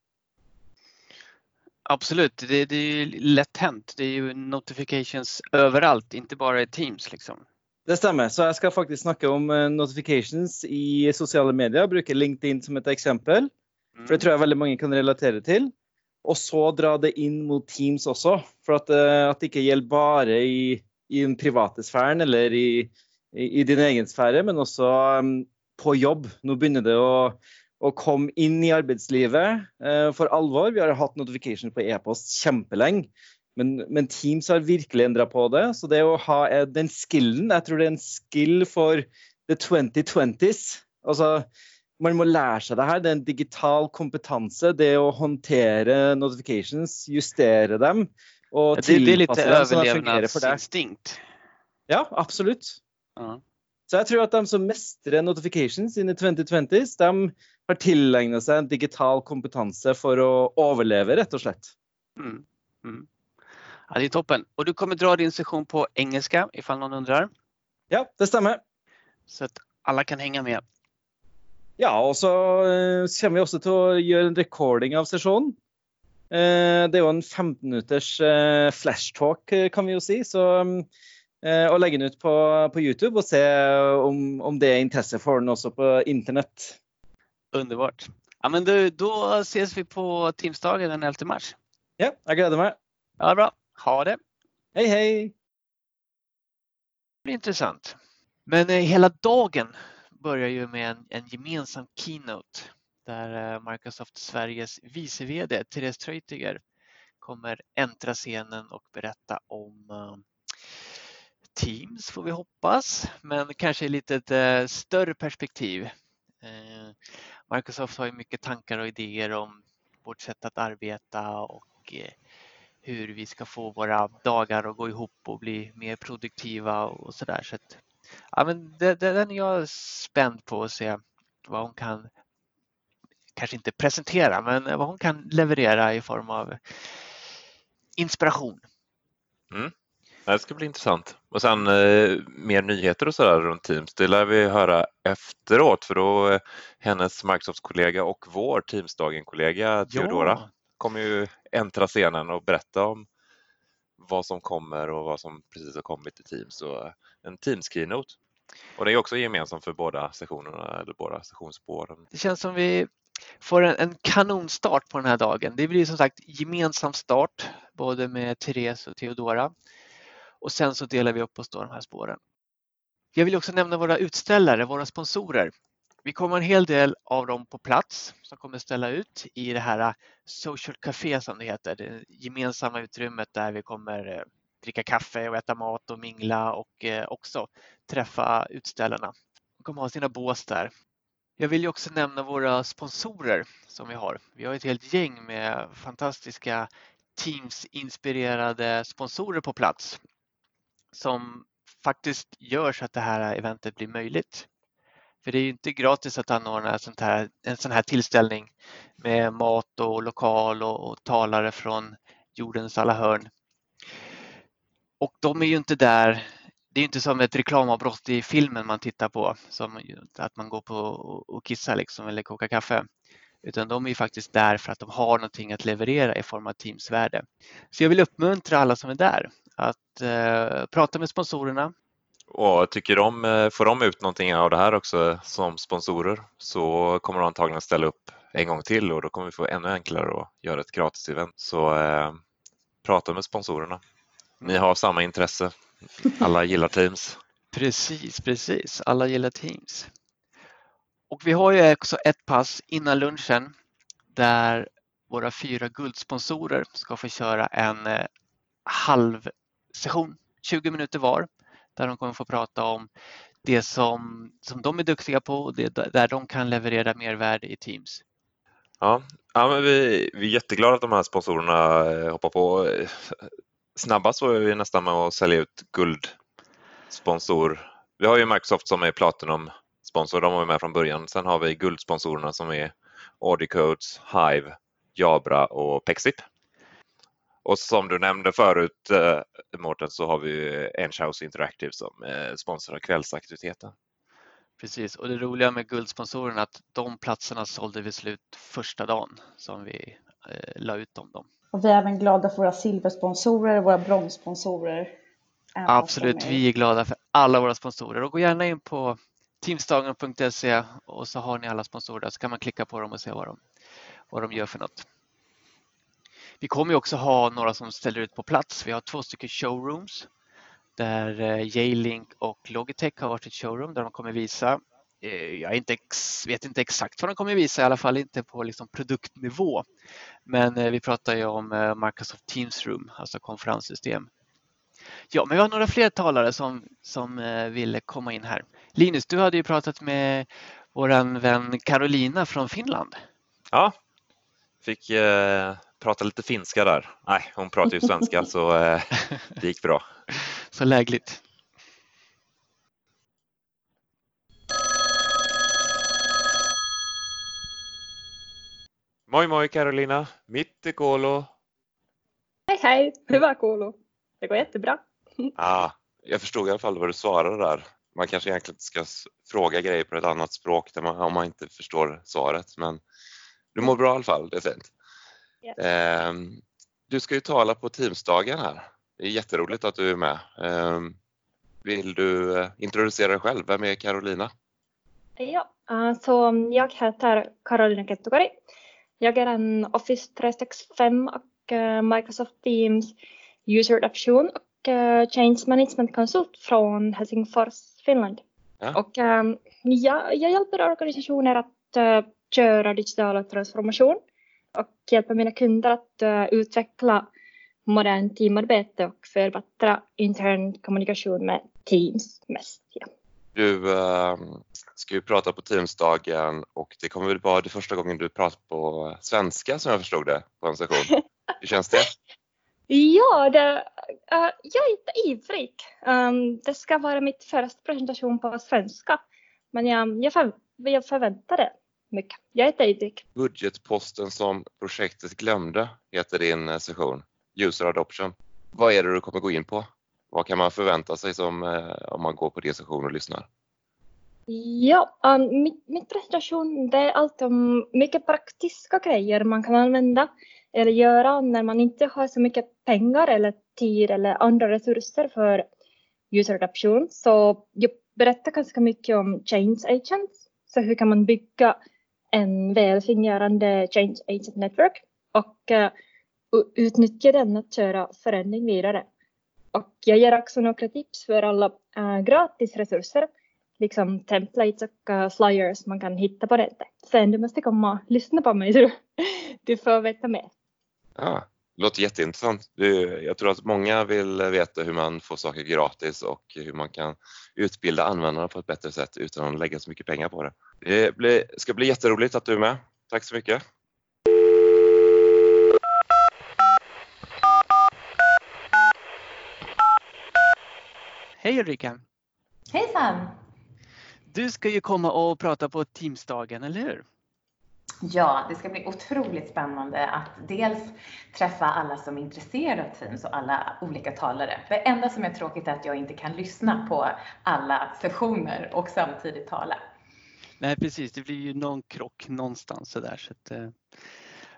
Speaker 1: Absolut, det, det är ju lätt hänt. Det är ju notifications överallt, inte bara i Teams. Liksom.
Speaker 8: Det stämmer, så jag ska faktiskt snacka om uh, notifications i sociala medier. Jag brukar LinkedIn som ett exempel. For det tror jeg veldig mange kan relatere til. Og så dra det inn mot Teams også. For at, eh, at det ikke gjelder bare i, i den private sfæren eller i, i, i, din egen sfære, men også um, på jobb. Nå begynner det å, å komme inn i arbeidslivet uh, for alvor. Vi har hatt notification på e-post kjempelenge. Men, men, Teams har virkelig endra på det. Så det å ha eh, den skillen Jeg tror det er en skill for the 2020s. Altså, man må lære seg det her. Det er en digital kompetanse. Det å håndtere notifications, justere dem
Speaker 1: och det, det är lite överlevnadsinstinkt.
Speaker 8: Ja, absolut. Uh. Så jag tror att de som mästrar notifications i 2020s, de har tillägnat sig en digital kompetens för att överleva rätt och slett. Mm. Mm.
Speaker 1: Ja, det är toppen. Och du kommer dra din session på engelska ifall någon undrar.
Speaker 8: Ja, det stämmer.
Speaker 1: Så att alla kan hänga med.
Speaker 8: Ja, og så eh, kommer vi også til å gjøre en recording av sesjonen. Eh, Det er jo en 15 minutters eh, flashtalk, eh, kan vi jo si. Så eh, å legge den ut på, på YouTube og se om, om det er intresse for den også på internett.
Speaker 1: Underbart. Ja, men du, då ses vi på Teamsdagen den 11 mars.
Speaker 8: Ja, jeg gleder meg.
Speaker 1: Ja, bra. Ha det.
Speaker 8: Hei, hei!
Speaker 1: Det blir intressant. Men eh, hela dagen börjar ju med en, en gemensam keynote där eh, Microsoft Sveriges vice VD Therese Treutiger kommer äntra scenen och berätta om eh, Teams får vi hoppas, men kanske i lite ett större perspektiv. Microsoft har ju mycket tankar och idéer om vårt sätt att arbeta och hur vi ska få våra dagar att gå ihop och bli mer produktiva och sådär. Så att, ja, men det, det, den är jag spänd på att se vad hon kan, kanske inte presentera, men vad hon kan leverera i form av inspiration.
Speaker 2: Det ska bli intressant. Och sen eh, mer nyheter och sådär runt Teams. Det lär vi höra efteråt för då eh, hennes Microsoft-kollega och vår Teamsdagen-kollega Theodora kommer ju äntra scenen och berätta om vad som kommer och vad som precis har kommit i Teams. Så en Teams-keynote. Och det är också gemensamt för båda sessionerna, eller båda sessionsspåren.
Speaker 1: Det känns som vi får en, en kanonstart på den här dagen. Det blir som sagt gemensam start både med Therese och Theodora. Och sen så delar vi upp oss då de här spåren. Jag vill också nämna våra utställare, våra sponsorer. Vi kommer ha en hel del av dem på plats som kommer ställa ut i det här äh, Social Café som det heter, det gemensamma utrymmet där vi kommer äh, dricka kaffe och äta mat och mingla och eh, också träffa utställarna. De kommer ha sina bås där. Jag vill ju också nämna våra sponsorer som vi har. Vi har ett helt gäng med fantastiska Teams-inspirerade sponsorer på plats som faktiskt gör så att det här eventet blir möjligt. För det är ju inte gratis att anordna sånt här, en sån här tillställning med mat och lokal och, och talare från jordens alla hörn. Och de är ju inte där, det är inte som ett reklamavbrott i filmen man tittar på, som att man går på och kissar liksom eller kokar kaffe. Utan de är ju faktiskt där för att de har någonting att leverera i form av Teamsvärde. Så jag vill uppmuntra alla som är där att eh, prata med sponsorerna.
Speaker 2: Och tycker de, eh, får de ut någonting av det här också som sponsorer så kommer de antagligen ställa upp en gång till och då kommer vi få ännu enklare att göra ett gratis-event. Så eh, prata med sponsorerna. Ni har samma intresse. Alla gillar Teams.
Speaker 1: Precis, precis. Alla gillar Teams. Och vi har ju också ett pass innan lunchen där våra fyra guldsponsorer ska få köra en eh, halv session, 20 minuter var, där de kommer få prata om det som, som de är duktiga på och det, där de kan leverera mervärde i Teams.
Speaker 2: Ja, ja men vi, vi är jätteglada att de här sponsorerna eh, hoppar på. Snabbast var vi nästan med att sälja ut guldsponsor. Vi har ju Microsoft som är Platinum-sponsor, de var vi med från början. Sen har vi guldsponsorerna som är Audicodes, Hive, Jabra och Pexip. Och som du nämnde förut eh, Mårten så har vi Enchouse Interactive som eh, sponsrar kvällsaktiviteten.
Speaker 1: Precis, och det roliga med guldsponsorerna är att de platserna sålde vi slut första dagen som vi eh, la ut om dem.
Speaker 3: Och vi är även glada för våra silversponsorer och våra bronssponsorer.
Speaker 1: Absolut, vi är glada för alla våra sponsorer och gå gärna in på teamsdagen.se och så har ni alla sponsorer där så kan man klicka på dem och se vad de, vad de gör för något. Vi kommer också ha några som ställer ut på plats. Vi har två stycken showrooms där J-Link och Logitech har varit ett showroom där de kommer visa. Jag inte vet inte exakt vad de kommer visa, i alla fall inte på liksom produktnivå. Men vi pratar ju om Microsoft Teams Room, alltså konferenssystem. Ja, men vi har några fler talare som, som ville komma in här. Linus, du hade ju pratat med vår vän Carolina från Finland.
Speaker 2: Ja, fick eh, prata lite finska där. Nej, hon pratar ju svenska så eh, det gick bra.
Speaker 1: Så lägligt.
Speaker 2: Moi moi Carolina, mitte koolo.
Speaker 9: Hej Hej, hur var kuuluu? Det går jättebra.
Speaker 10: Ah, jag förstod i alla fall vad du svarade där. Man kanske egentligen ska fråga grejer på ett annat språk där man, om man inte förstår svaret, men du mår bra i alla fall, det är fint.
Speaker 9: Yes.
Speaker 10: Eh, du ska ju tala på Teamsdagen här. Det är jätteroligt att du är med. Eh, vill du eh, introducera dig själv? Vem är Carolina?
Speaker 9: Ja, äh, så jag heter Karolina Kettukari. Jag är en Office 365 och äh, Microsoft Teams user-adoption och äh, change management-konsult från Helsingfors, Finland.
Speaker 10: Ja.
Speaker 9: Och ähm, jag, jag hjälper organisationer att äh, köra digital transformation och hjälper mina kunder att utveckla modern teamarbete och förbättra intern kommunikation med Teams mest. Ja.
Speaker 10: Du eh, ska ju prata på Teamsdagen och det kommer väl vara det första gången du pratar på svenska som jag förstod det på en session. Hur känns det?
Speaker 9: Ja, det, äh, jag är inte ivrig. Um, det ska vara mitt första presentation på svenska. Men jag, jag, för, jag förväntar det mycket. Jag är inte ivrig.
Speaker 10: Budgetposten som projektet glömde heter din eh, session, User Adoption. Vad är det du kommer gå in på? Vad kan man förvänta sig som, eh, om man går på din session och lyssnar?
Speaker 9: Ja, um, mitt, mitt presentation det är allt om mycket praktiska grejer man kan använda eller göra när man inte har så mycket pengar eller tid eller andra resurser för user adoption. Så jag berättar ganska mycket om change agents. Så hur kan man bygga en välfungerande change agent network och uh, utnyttja den att köra förändring vidare. Och jag ger också några tips för alla uh, gratis resurser, liksom templates och uh, flyers man kan hitta på nätet. Sen du måste komma och lyssna på mig så du, du får veta mer.
Speaker 10: Ja, det låter jätteintressant. Du, jag tror att många vill veta hur man får saker gratis och hur man kan utbilda användarna på ett bättre sätt utan att lägga så mycket pengar på det. Det blir, ska bli jätteroligt att du är med. Tack så mycket.
Speaker 1: Hej Ulrika!
Speaker 11: Hejsan!
Speaker 1: Du ska ju komma och prata på Teamsdagen, eller hur?
Speaker 11: Ja, det ska bli otroligt spännande att dels träffa alla som är intresserade av Teams och alla olika talare. Det enda som är tråkigt är att jag inte kan lyssna på alla sessioner och samtidigt tala.
Speaker 1: Nej precis, det blir ju någon krock någonstans sådär. Så att, eh,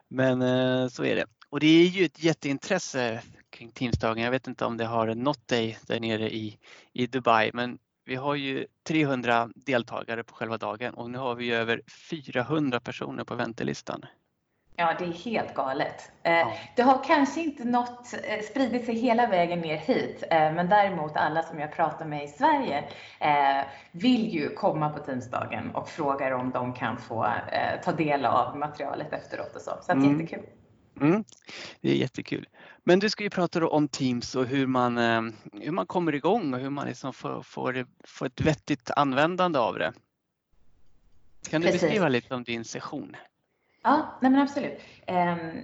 Speaker 1: men eh, så är det. Och det är ju ett jätteintresse kring Teamsdagen. Jag vet inte om det har nått dig där nere i, i Dubai, men vi har ju 300 deltagare på själva dagen och nu har vi över 400 personer på väntelistan.
Speaker 11: Ja, det är helt galet. Eh, det har kanske inte nått, eh, spridit sig hela vägen ner hit, eh, men däremot alla som jag pratar med i Sverige vill ju komma på Teamsdagen och frågar om de kan få ta del av materialet efteråt och så. Så att
Speaker 1: Mm.
Speaker 11: jättekul.
Speaker 1: Mm, det är jättekul. Men du ska ju prata om Teams och hur man, eh, hur man kommer igång och hur man liksom får, får, får ett vettigt användande av det. Kan du
Speaker 11: Precis.
Speaker 1: beskriva lite om din session?
Speaker 11: Ja, nej men absolut. Ehm,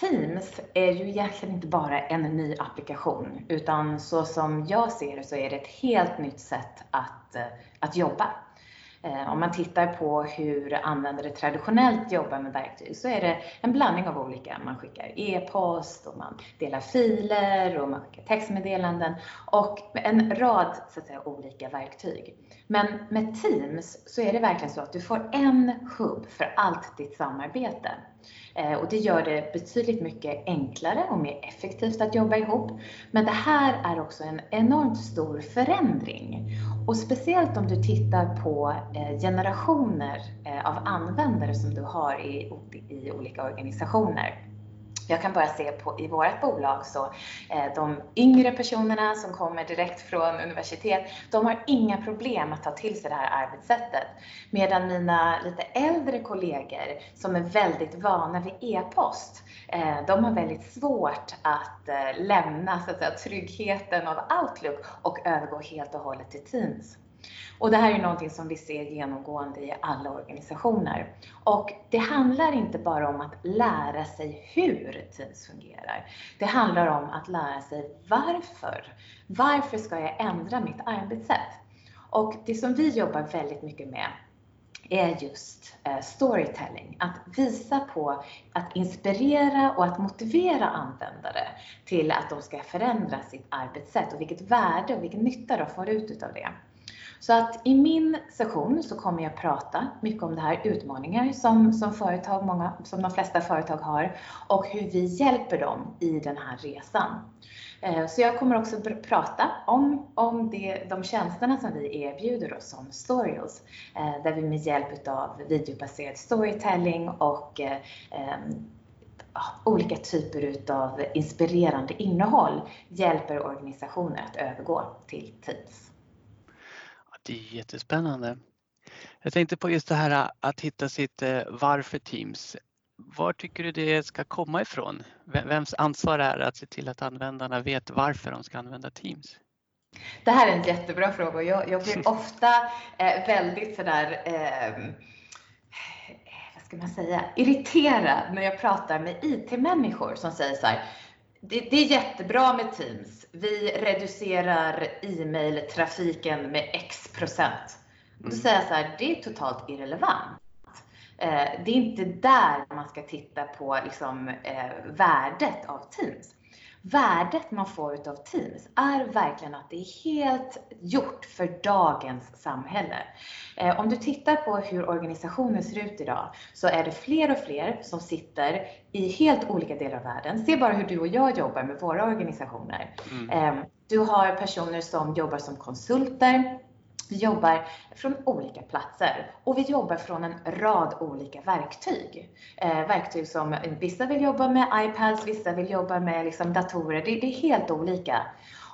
Speaker 11: Teams är ju egentligen inte bara en ny applikation, utan så som jag ser det så är det ett helt nytt sätt att, eh, att jobba. Eh, om man tittar på hur användare traditionellt jobbar med verktyg så är det en blandning av olika. Man skickar e-post och man delar filer och man skickar textmeddelanden och en rad så att säga, olika verktyg. Men med Teams så är det verkligen så att du får en hubb för allt ditt samarbete. Eh, och det gör det betydligt mycket enklare och mer effektivt att jobba ihop. Men det här är också en enormt stor förändring. Och speciellt om du tittar på eh, generationer eh, av användare som du har i olika organisationer. Jag kan bara se på i vårt bolag så eh, de yngre personerna som kommer direkt från universitet, de har inga problem att ta till sig det här arbetssättet. Medan mina lite äldre kollegor som är väldigt vana vid e-post, eh, de har väldigt svårt att eh, lämna så att säga, tryggheten av Outlook och övergå helt och hållet till Teams. Och det här är någonting som vi ser genomgående i alla organisationer. Och det handlar inte bara om att lära sig hur Teams fungerar. Det handlar om att lära sig varför. Varför ska jag ändra mitt arbetssätt? Och det som vi jobbar väldigt mycket med är just eh, storytelling. Att visa på, att inspirera och att motivera användare till att de ska förändra sitt arbetssätt och vilket värde och vilken nytta de får ut av det. Så att i min session så kommer jag prata mycket om det här utmaningar som, som företag, många, som de flesta företag har och hur vi hjälper dem i den här resan. Eh, så jag kommer också prata om, om det, de tjänsterna som vi erbjuder oss som Storyals, eh, där vi med hjälp av videobaserad storytelling och eh, olika typer utav inspirerande innehåll hjälper organisationer att övergå till Teams.
Speaker 1: Det är jättespännande. Jag tänkte på just det här att hitta sitt varför Teams. Var tycker du det ska komma ifrån? Vems ansvar är det att se till att användarna vet varför de ska använda Teams?
Speaker 11: Det här är en jättebra fråga jag, jag blir ofta eh, väldigt sådär eh, vad ska man säga, irriterad när jag pratar med IT-människor som säger så här, det, det, är jättebra med Teams. Vi reducerar e-mail-trafiken med X procent. Då mm. säger jag så här, det är totalt irrelevant. Eh, det är inte där man ska titta på liksom, eh, värdet av Teams. Värdet man får utav Teams är verkligen att det är helt gjort för dagens samhälle. Eh, om du tittar på hur organisationer ser ut idag så är det fler och fler som sitter i helt olika delar av världen. Se bara hur du och jag jobbar med våra organisationer. Mm. Du har personer som jobbar som konsulter, vi jobbar från olika platser och vi jobbar från en rad olika verktyg. Eh, verktyg som vissa vill jobba med iPads, vissa vill jobba med liksom datorer. Det, det är helt olika.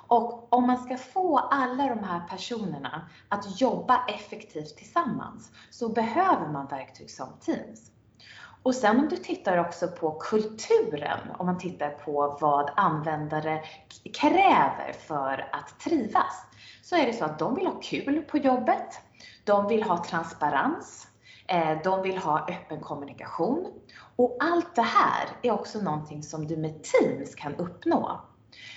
Speaker 11: Och om man ska få alla de här personerna att jobba effektivt tillsammans så behöver man verktyg som Teams. Och sen om du tittar också på kulturen, om man tittar på vad användare kräver för att trivas, så är det så att de vill ha kul på jobbet. De vill ha transparens. Eh, de vill ha öppen kommunikation. Och allt det här är också någonting som du med Teams kan uppnå.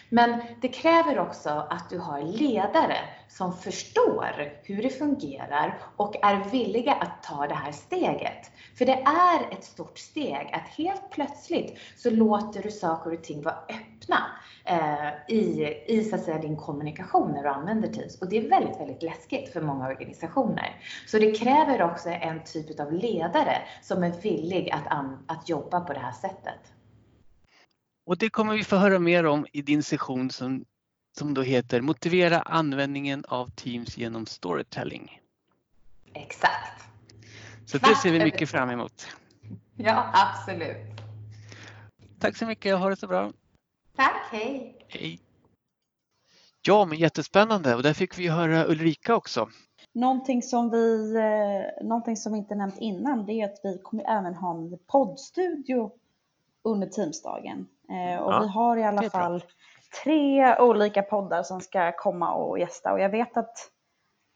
Speaker 11: Men det kräver också att du har ledare som förstår hur det fungerar och är villiga att ta det här steget. För det är ett stort steg att helt plötsligt så låter du saker och ting vara öppna eh, i, i så att säga, din kommunikation när du använder Teams. Och det är väldigt, väldigt läskigt för många organisationer. Så det kräver också en typ av ledare som är villig att, att jobba på det här sättet.
Speaker 1: Och det kommer vi få höra mer om i din session som, som då heter Motivera användningen av Teams genom storytelling.
Speaker 11: Exakt.
Speaker 1: Så det ser vi mycket fram emot.
Speaker 11: Ja, absolut.
Speaker 1: Tack så mycket. Ha det så bra.
Speaker 11: Tack, hej.
Speaker 1: Hej. Ja, men jättespännande och där fick vi höra Ulrika också.
Speaker 3: Någonting som vi, eh, någonting som vi inte nämnt innan det är att vi kommer även ha en poddstudio under Teamsdagen. Eh, och ja, vi har i alla fall tre olika poddar som ska komma och gästa och jag vet att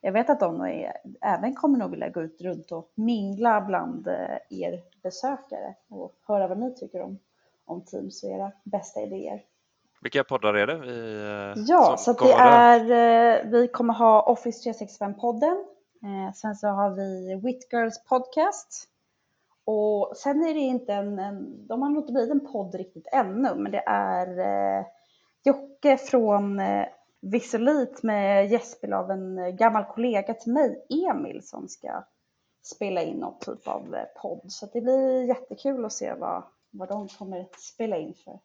Speaker 3: jag vet att de är, även kommer nog vilja gå ut runt och mingla bland eh, er besökare och höra vad ni tycker om, om Teams och era bästa idéer.
Speaker 2: Vilka poddar är det? Vi,
Speaker 3: eh, ja, så det är, vi kommer ha Office 365-podden. Sen så har vi Whitgirls podcast och sen är det inte en, en de har nog inte blivit en podd riktigt ännu, men det är eh, Jocke från eh, Visulit med gästspel av en gammal kollega till mig, Emil, som ska spela in någon typ av eh, podd. Så det blir jättekul att se vad, vad de kommer spela in för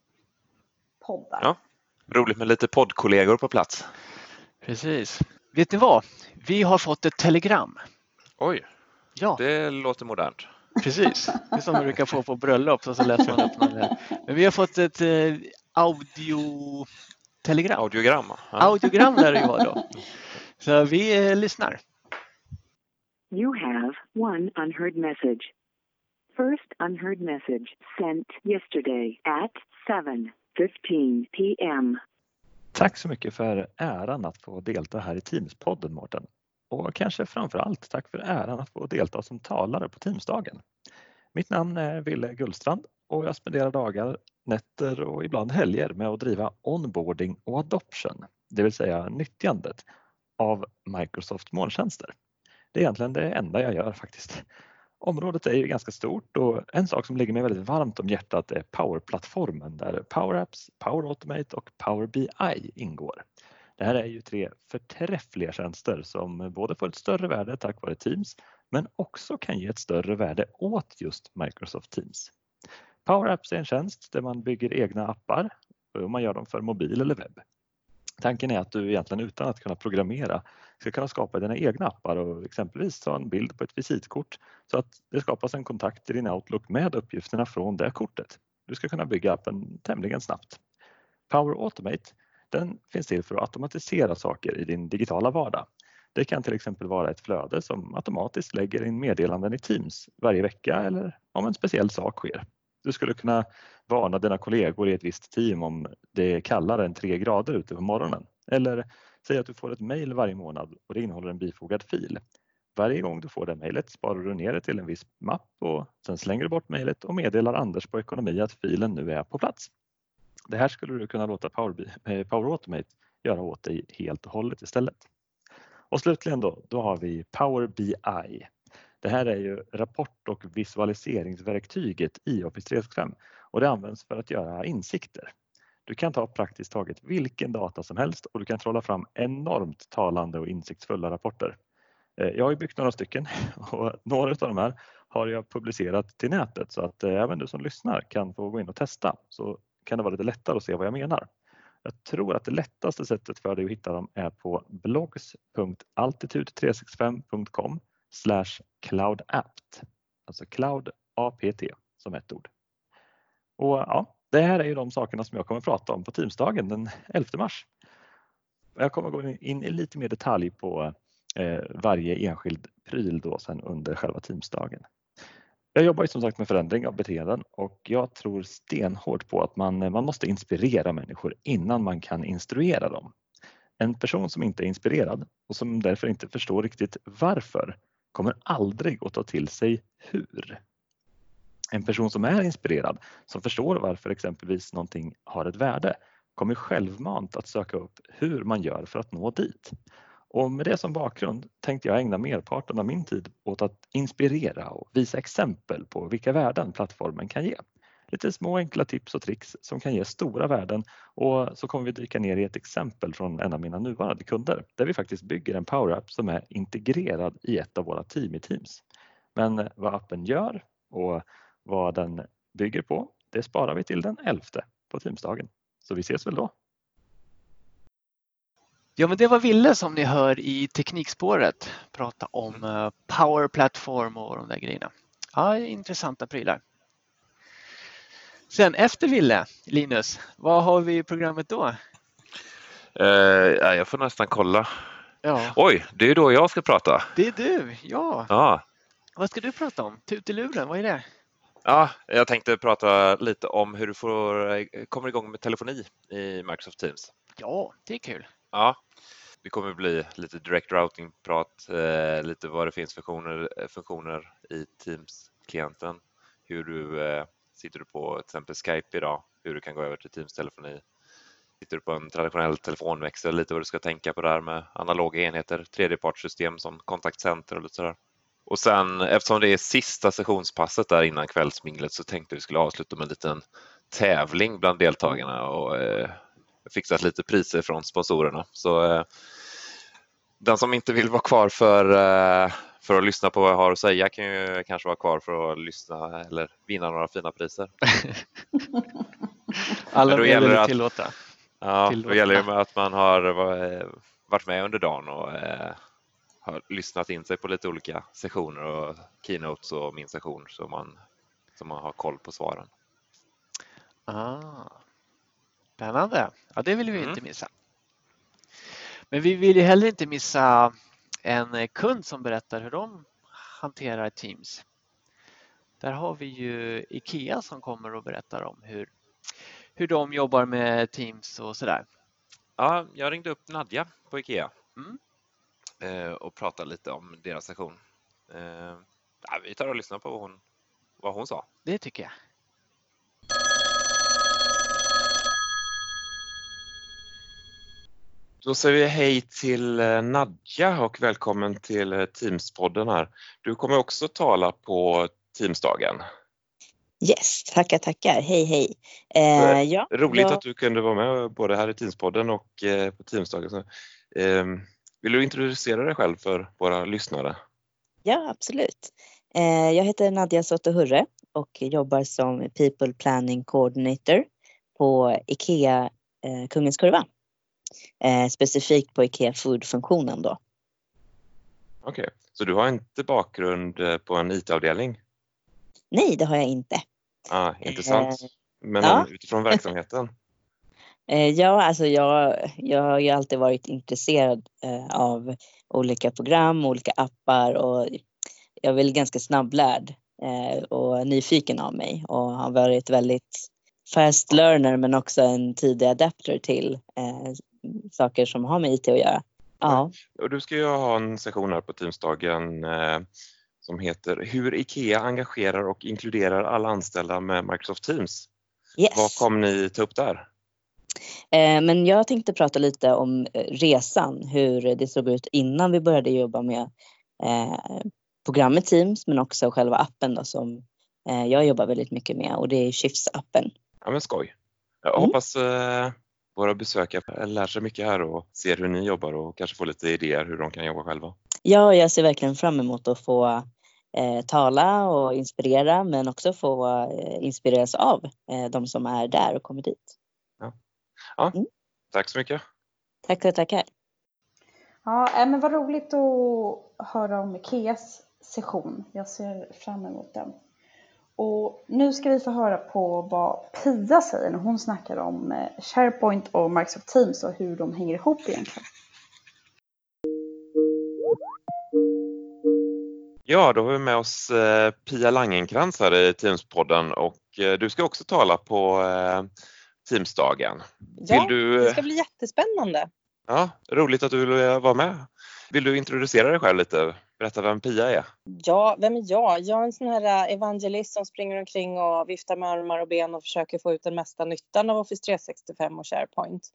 Speaker 3: poddar.
Speaker 2: Ja, roligt med lite poddkollegor på plats.
Speaker 1: Precis. Vet ni vad? Vi har fått ett telegram.
Speaker 2: Oj, ja. det låter modernt.
Speaker 1: Precis, det är som man brukar få på bröllop så, så läser man upp någon Men vi har fått ett eh, audiotelegram.
Speaker 2: Audiogram.
Speaker 1: Ja. Audiogram där det var då. Så vi eh, lyssnar.
Speaker 12: You have one unheard message. First unheard message sent yesterday at 7.15 p.m.
Speaker 13: Tack så mycket för äran att få delta här i Teams-podden, Mårten. Och kanske framför allt tack för äran att få delta som talare på Teamsdagen. Mitt namn är Ville Gullstrand och jag spenderar dagar, nätter och ibland helger med att driva onboarding och adoption, det vill säga nyttjandet av Microsoft molntjänster. Det är egentligen det enda jag gör faktiskt. Området är ju ganska stort och en sak som ligger mig väldigt varmt om hjärtat är Power-plattformen där Power Apps, Power Automate och Power BI ingår. Det här är ju tre förträffliga tjänster som både får ett större värde tack vare Teams men också kan ge ett större värde åt just Microsoft Teams. Power Apps är en tjänst där man bygger egna appar och man gör dem för mobil eller webb. Tanken är att du egentligen utan att kunna programmera ska kunna skapa dina egna appar och exempelvis ta en bild på ett visitkort så att det skapas en kontakt i din Outlook med uppgifterna från det kortet. Du ska kunna bygga appen tämligen snabbt. Power Automate den finns till för att automatisera saker i din digitala vardag. Det kan till exempel vara ett flöde som automatiskt lägger in meddelanden i Teams varje vecka eller om en speciell sak sker. Du skulle kunna varna dina kollegor i ett visst team om det är kallare än tre grader ute på morgonen. Eller säg att du får ett mejl varje månad och det innehåller en bifogad fil. Varje gång du får det mejlet sparar du ner det till en viss mapp och sen slänger du bort mejlet och meddelar Anders på ekonomi att filen nu är på plats. Det här skulle du kunna låta Power, eh, Power Automate göra åt dig helt och hållet istället. Och slutligen då, då har vi Power BI. Det här är ju rapport och visualiseringsverktyget i Office 365 och det används för att göra insikter. Du kan ta praktiskt taget vilken data som helst och du kan trolla fram enormt talande och insiktsfulla rapporter. Eh, jag har ju byggt några stycken och några av de här har jag publicerat till nätet så att eh, även du som lyssnar kan få gå in och testa så kan det vara lite lättare att se vad jag menar. Jag tror att det lättaste sättet för dig att hitta dem är på blogs.altitude365.com cloudapt, alltså cloud apt som ett ord. Och ja, det här är ju de sakerna som jag kommer att prata om på Teamsdagen den 11 mars. Jag kommer att gå in i lite mer detalj på eh, varje enskild pryl då sen under själva Teamsdagen. Jag jobbar ju som sagt med förändring av beteenden och jag tror stenhårt på att man, man måste inspirera människor innan man kan instruera dem. En person som inte är inspirerad och som därför inte förstår riktigt varför kommer aldrig att ta till sig hur. En person som är inspirerad, som förstår varför exempelvis någonting har ett värde, kommer självmant att söka upp hur man gör för att nå dit. Och med det som bakgrund tänkte jag ägna merparten av min tid åt att inspirera och visa exempel på vilka värden plattformen kan ge. Lite små enkla tips och tricks som kan ge stora värden och så kommer vi dyka ner i ett exempel från en av mina nuvarande kunder där vi faktiskt bygger en Power App som är integrerad i ett av våra team i Teams. Men vad appen gör och vad den bygger på, det sparar vi till den 11 på Teamsdagen. Så vi ses väl då.
Speaker 1: Ja, men det var Ville som ni hör i Teknikspåret prata om uh, Power Platform och de där grejerna. Ja, intressanta prylar. Sen efter Ville, Linus, vad har vi i programmet då?
Speaker 2: Uh, jag får nästan kolla.
Speaker 1: Ja.
Speaker 2: Oj, det är då jag ska prata.
Speaker 1: Det är du, ja.
Speaker 2: ja.
Speaker 1: Vad ska du prata om? Tut i luren, vad är det?
Speaker 2: Ja, jag tänkte prata lite om hur du får, kommer igång med telefoni i Microsoft Teams.
Speaker 1: Ja, det är kul.
Speaker 2: Ja, det kommer bli lite direct routing-prat, eh, lite vad det finns funktioner, eh, funktioner i Teams-klienten. Hur du eh, sitter du på till exempel Skype idag, hur du kan gå över till Teams-telefoni. Sitter du på en traditionell telefonväxel, lite vad du ska tänka på där med analoga enheter, tredjepartssystem som kontaktcenter och lite sådär. Och sen eftersom det är sista sessionspasset där innan kvällsminglet så tänkte vi skulle avsluta med en liten tävling bland deltagarna och eh, fixat lite priser från sponsorerna. Så eh, den som inte vill vara kvar för, eh, för att lyssna på vad jag har att säga kan ju kanske vara kvar för att lyssna eller vinna några fina priser.
Speaker 1: Alla
Speaker 2: då
Speaker 1: gäller
Speaker 2: att,
Speaker 1: tillåta.
Speaker 2: Ja,
Speaker 1: tillåta.
Speaker 2: då gäller det att man har eh, varit med under dagen och har lyssnat in sig på lite olika sessioner och keynotes och min session så man, så man har koll på svaren.
Speaker 1: Ah. Spännande. Ja, det vill vi
Speaker 2: Mm.
Speaker 1: inte missa. Men vi vill ju heller inte missa en kund som berättar hur de hanterar Teams. Där har vi ju IKEA som kommer och berättar om hur, hur de jobbar med Teams och sådär.
Speaker 2: Ja, jag ringde upp Nadja på IKEA
Speaker 1: Mm.
Speaker 2: eh, och pratade lite om deras session. Eh, vi tar och lyssnar på vad hon, vad hon sa.
Speaker 1: Det tycker jag.
Speaker 2: Då säger vi hej till eh, Nadja och välkommen till eh, Teamspodden här. Du kommer också tala på Teamsdagen.
Speaker 14: Yes, tackar, tackar. Hej, hej. Eh, ja,
Speaker 2: Roligt
Speaker 14: jag,
Speaker 2: att du kunde vara med både här i Teamspodden och eh, på Teamsdagen. Så, eh, vill du introducera dig själv för våra lyssnare?
Speaker 14: Ja, absolut. Eh, jag heter Nadja Sotohurre och jobbar som People Planning Coordinator på IKEA eh, Kungens Kurva. Eh, specifikt på IKEA Food-funktionen då.
Speaker 2: Okej, så du har inte bakgrund eh, på en IT-avdelning?
Speaker 14: Nej, det har jag inte.
Speaker 2: Ah, intressant.
Speaker 14: Eh,
Speaker 2: Men
Speaker 14: ja.
Speaker 2: utifrån verksamheten?
Speaker 14: Eh, ja, alltså jag, jag har ju alltid varit intresserad av olika program, olika appar och jag är väl ganska snabblärd och nyfiken av mig och har varit väldigt fast learner men också en tidig adapter till saker som har med IT att göra. Ja,
Speaker 2: Och du ska ju ha en session här på Teamsdagen eh, som heter Hur IKEA engagerar och inkluderar alla anställda med Microsoft Teams.
Speaker 14: yes.
Speaker 2: Vad kommer ni ta upp där?
Speaker 14: Eh, Men jag tänkte prata lite om eh, resan, hur det såg ut innan vi började jobba med eh, programmet Teams men också själva appen då, som eh, jag jobbar väldigt mycket med och det är Shifts-appen.
Speaker 2: Ja men skoj. Jag
Speaker 14: Mm.
Speaker 2: hoppas eh, våra besökare lär sig mycket här och ser hur ni jobbar och kanske får lite idéer hur de kan jobba själva.
Speaker 14: Ja, jag ser verkligen fram emot att få eh, tala och inspirera men också få eh, inspireras av eh, de som är där och kommer dit.
Speaker 2: Ja,
Speaker 14: Mm.
Speaker 2: Tack så mycket.
Speaker 14: Tackar, tackar.
Speaker 3: Ja, äh, men vad roligt att höra om Ikeas session. Jag ser fram emot den. Och nu ska vi få höra på vad Pia säger när hon snackar om eh, SharePoint och Microsoft Teams och hur de hänger ihop egentligen.
Speaker 2: Ja, då har vi med oss eh, Pia Langenkrantz här i Teamspodden och eh, du ska också tala på Teamsdagen.
Speaker 15: Ja,
Speaker 2: du,
Speaker 15: det ska bli jättespännande.
Speaker 2: ja, roligt att du vill vara med. Vill du introducera dig själv lite? Berätta vem Pia är.
Speaker 15: Ja, vem är jag? Jag är en sån här äh, evangelist som springer omkring och viftar med armar och ben och försöker få ut den mesta nyttan av Office 365 och SharePoint.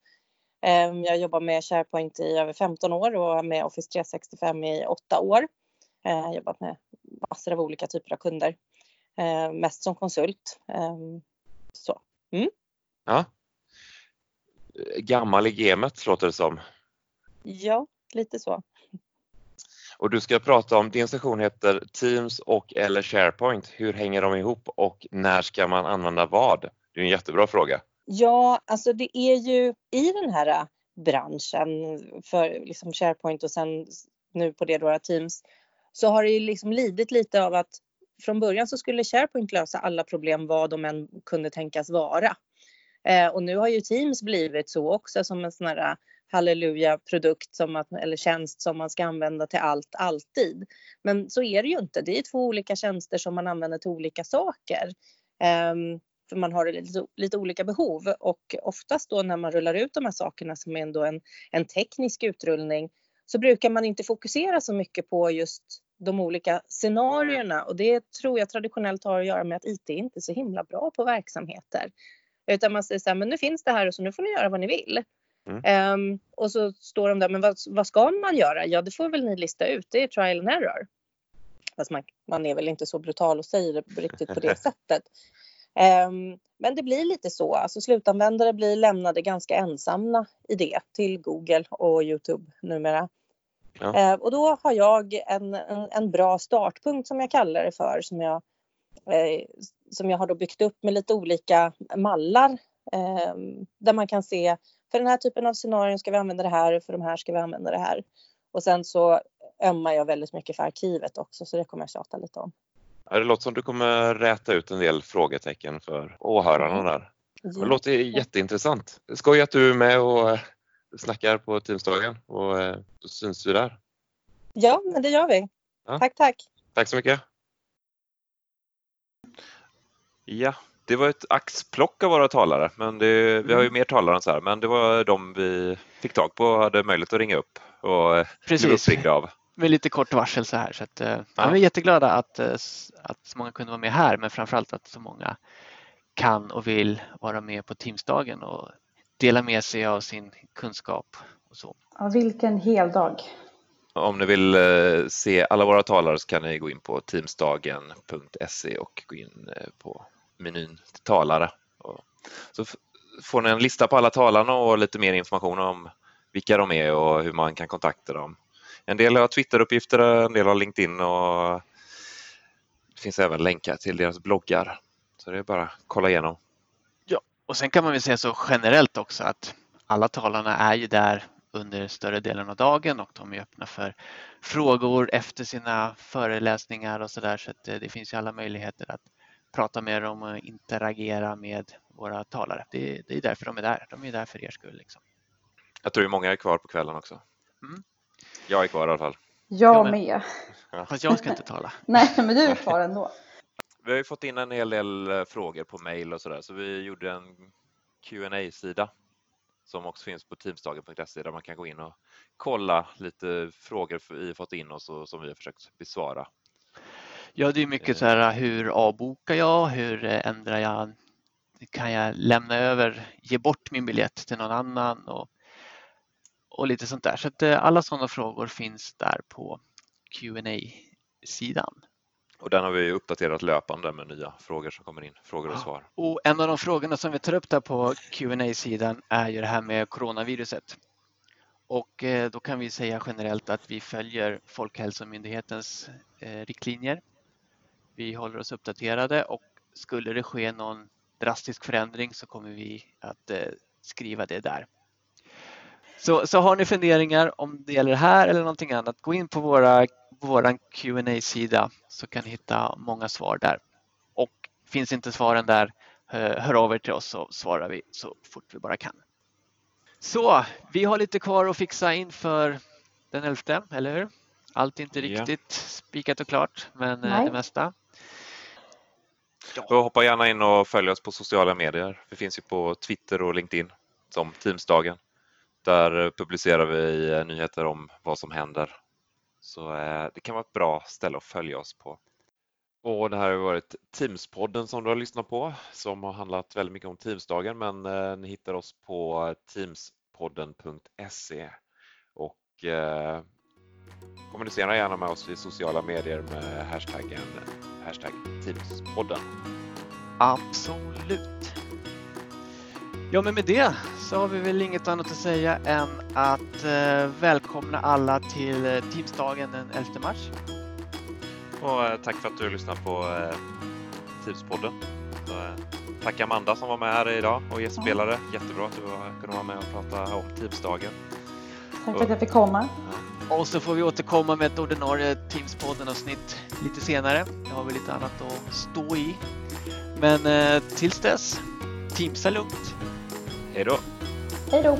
Speaker 15: Ehm, Jag jobbar med SharePoint i över 15 år och med Office 365 i 8 år. Jag har jobbat med massor av olika typer av kunder. Ehm, Mest som konsult. Ehm, Så. Mm.
Speaker 2: Ja. Gammal i gamet låter det som.
Speaker 15: Ja, lite så.
Speaker 2: Och du ska prata om, din session heter Teams och eller SharePoint. Hur hänger de ihop och när ska man använda vad? Det är en jättebra fråga.
Speaker 15: Ja, alltså det är ju i den här äh, branschen för liksom SharePoint och sen nu på det då äh, Teams så har det ju liksom lidit lite av att från början så skulle SharePoint lösa alla problem vad de än kunde tänkas vara. Eh, och nu har ju Teams blivit så också som en sån här halleluja-produkt som att, eller tjänst som man ska använda till allt, alltid. Men så är det ju inte. Det är två olika tjänster som man använder till olika saker. Um, för man har lite, lite olika behov och oftast då när man rullar ut de här sakerna som är ändå en, en teknisk utrullning så brukar man inte fokusera så mycket på just de olika scenarierna och det tror jag traditionellt har att göra med att IT är inte är så himla bra på verksamheter. Utan man säger så här, men nu finns det här och så nu får ni göra vad ni vill.
Speaker 2: Mm.
Speaker 15: Ehm, och så står de där, men vad, vad ska man göra? Ja, det får väl ni lista ut, det är trial and error. Fast man, man är väl inte så brutal och säger det riktigt på det sättet. Ehm, men det blir lite så, alltså slutanvändare blir lämnade ganska ensamma i det till Google och Youtube numera.
Speaker 2: Ja.
Speaker 15: Ehm, och då har jag en, en, en bra startpunkt som jag kallar det för som jag, eh, som jag har då byggt upp med lite olika mallar ehm, där man kan se för den här typen av scenarion ska vi använda det här, för de här ska vi använda det här. Och sen så ömmar jag väldigt mycket för arkivet också så det kommer jag tjata lite om.
Speaker 2: Ja, Det låter som du kommer räta ut en del frågetecken för åhörarna där. Det låter jätteintressant. Skoj att du är med och eh, snackar på Teamsdagen och eh, då syns vi där.
Speaker 15: Ja, men det gör vi.
Speaker 2: Ja.
Speaker 15: Tack, tack.
Speaker 2: Tack så mycket. Ja, det var ett axplock av våra talare, men det, vi har ju mer talare än så här, men det var de vi fick tag på och hade möjlighet att ringa upp och
Speaker 1: Precis.
Speaker 2: blev uppringda av.
Speaker 1: med lite kort varsel så här. Så att, eh, ja. Vi är jätteglada att, eh, att så många kunde vara med här men framförallt att så många kan och vill vara med på Teamsdagen och dela med sig av sin kunskap. Och så.
Speaker 3: Ja, vilken hel dag.
Speaker 2: Om ni vill eh, se alla våra talare så kan ni gå in på teamsdagen.se och gå in på menyn till talare. Så får ni en lista på alla talarna och lite mer information om vilka de är och hur man kan kontakta dem. En del har Twitteruppgifter, en del har LinkedIn och det finns även länkar till deras bloggar. Så det är bara att kolla igenom.
Speaker 1: Ja, och sen kan man väl säga så generellt också att alla talarna är ju där under större delen av dagen och de är öppna för frågor efter sina föreläsningar och så där så att eh, det finns ju alla möjligheter att prata med dem och interagera med våra talare. Det, det är därför de är där. De är där för er skull. Liksom.
Speaker 2: Jag tror många är kvar på kvällen också. Mm. Jag är kvar i alla fall.
Speaker 3: Jag med.
Speaker 1: Ja. Fast jag ska inte tala.
Speaker 3: Nej, men du är kvar ändå.
Speaker 2: Vi har ju fått in en hel del eh, frågor på mail och sådär så vi gjorde en qa sida som också finns på teamsdagen.se där man kan gå in och kolla lite frågor vi fått in och så, som vi har försökt besvara.
Speaker 1: Ja, det är mycket så här hur avbokar jag? Hur ändrar jag? Kan jag lämna över, ge bort min biljett till någon annan? Och, och lite sånt där. Så att eh, alla sådana frågor finns där på qa sidan
Speaker 2: och den har vi uppdaterat löpande med nya frågor som kommer in, frågor och svar.
Speaker 1: Och en av de frågorna som vi tar upp där på qa sidan är ju det här med coronaviruset. Och eh, då kan vi säga generellt att vi följer Folkhälsomyndighetens eh, riktlinjer. Vi håller oss uppdaterade och skulle det ske någon drastisk förändring så kommer vi att eh, skriva det där. Så, så har ni funderingar om det gäller det här eller någonting annat, gå in på våra vår qa sida så kan ni hitta många svar där. Och finns inte svaren där, hör av er till oss så svarar vi så fort vi bara kan. Så vi har lite kvar att fixa inför den 11, eller hur? Allt är inte riktigt ja. spikat och klart, men Nej. det mesta.
Speaker 2: Ja. Hoppa gärna in och följ oss på sociala medier. Vi finns ju på Twitter och LinkedIn som Teamsdagen. Där publicerar vi eh, nyheter om vad som händer så eh, det kan vara ett bra ställe att följa oss på. Och det här har varit Teamspodden som du har lyssnat på som har handlat väldigt mycket om Teamsdagen men eh, ni hittar oss på teamspodden.se och eh, kommunicera gärna med oss i sociala medier med hashtaggen hashtag Teamspodden.
Speaker 1: Absolut. Ja, men med det så har vi väl inget annat att säga än att eh, välkomna alla till eh, Teamsdagen den 11 mars.
Speaker 2: Och eh, tack för att du lyssnade på eh, Teamspodden. Så, eh, tack Amanda som var med här idag och gästspelare. Mm. Jättebra att du kunde vara med och prata om Teamsdagen.
Speaker 3: Tack för att jag fick komma.
Speaker 1: Och så får vi återkomma med ett ordinarie Teamspodden-avsnitt lite senare. Det har vi lite annat att stå i. Men eh, tills dess, Teamsa lugnt.
Speaker 2: Hej då!
Speaker 3: Hej då!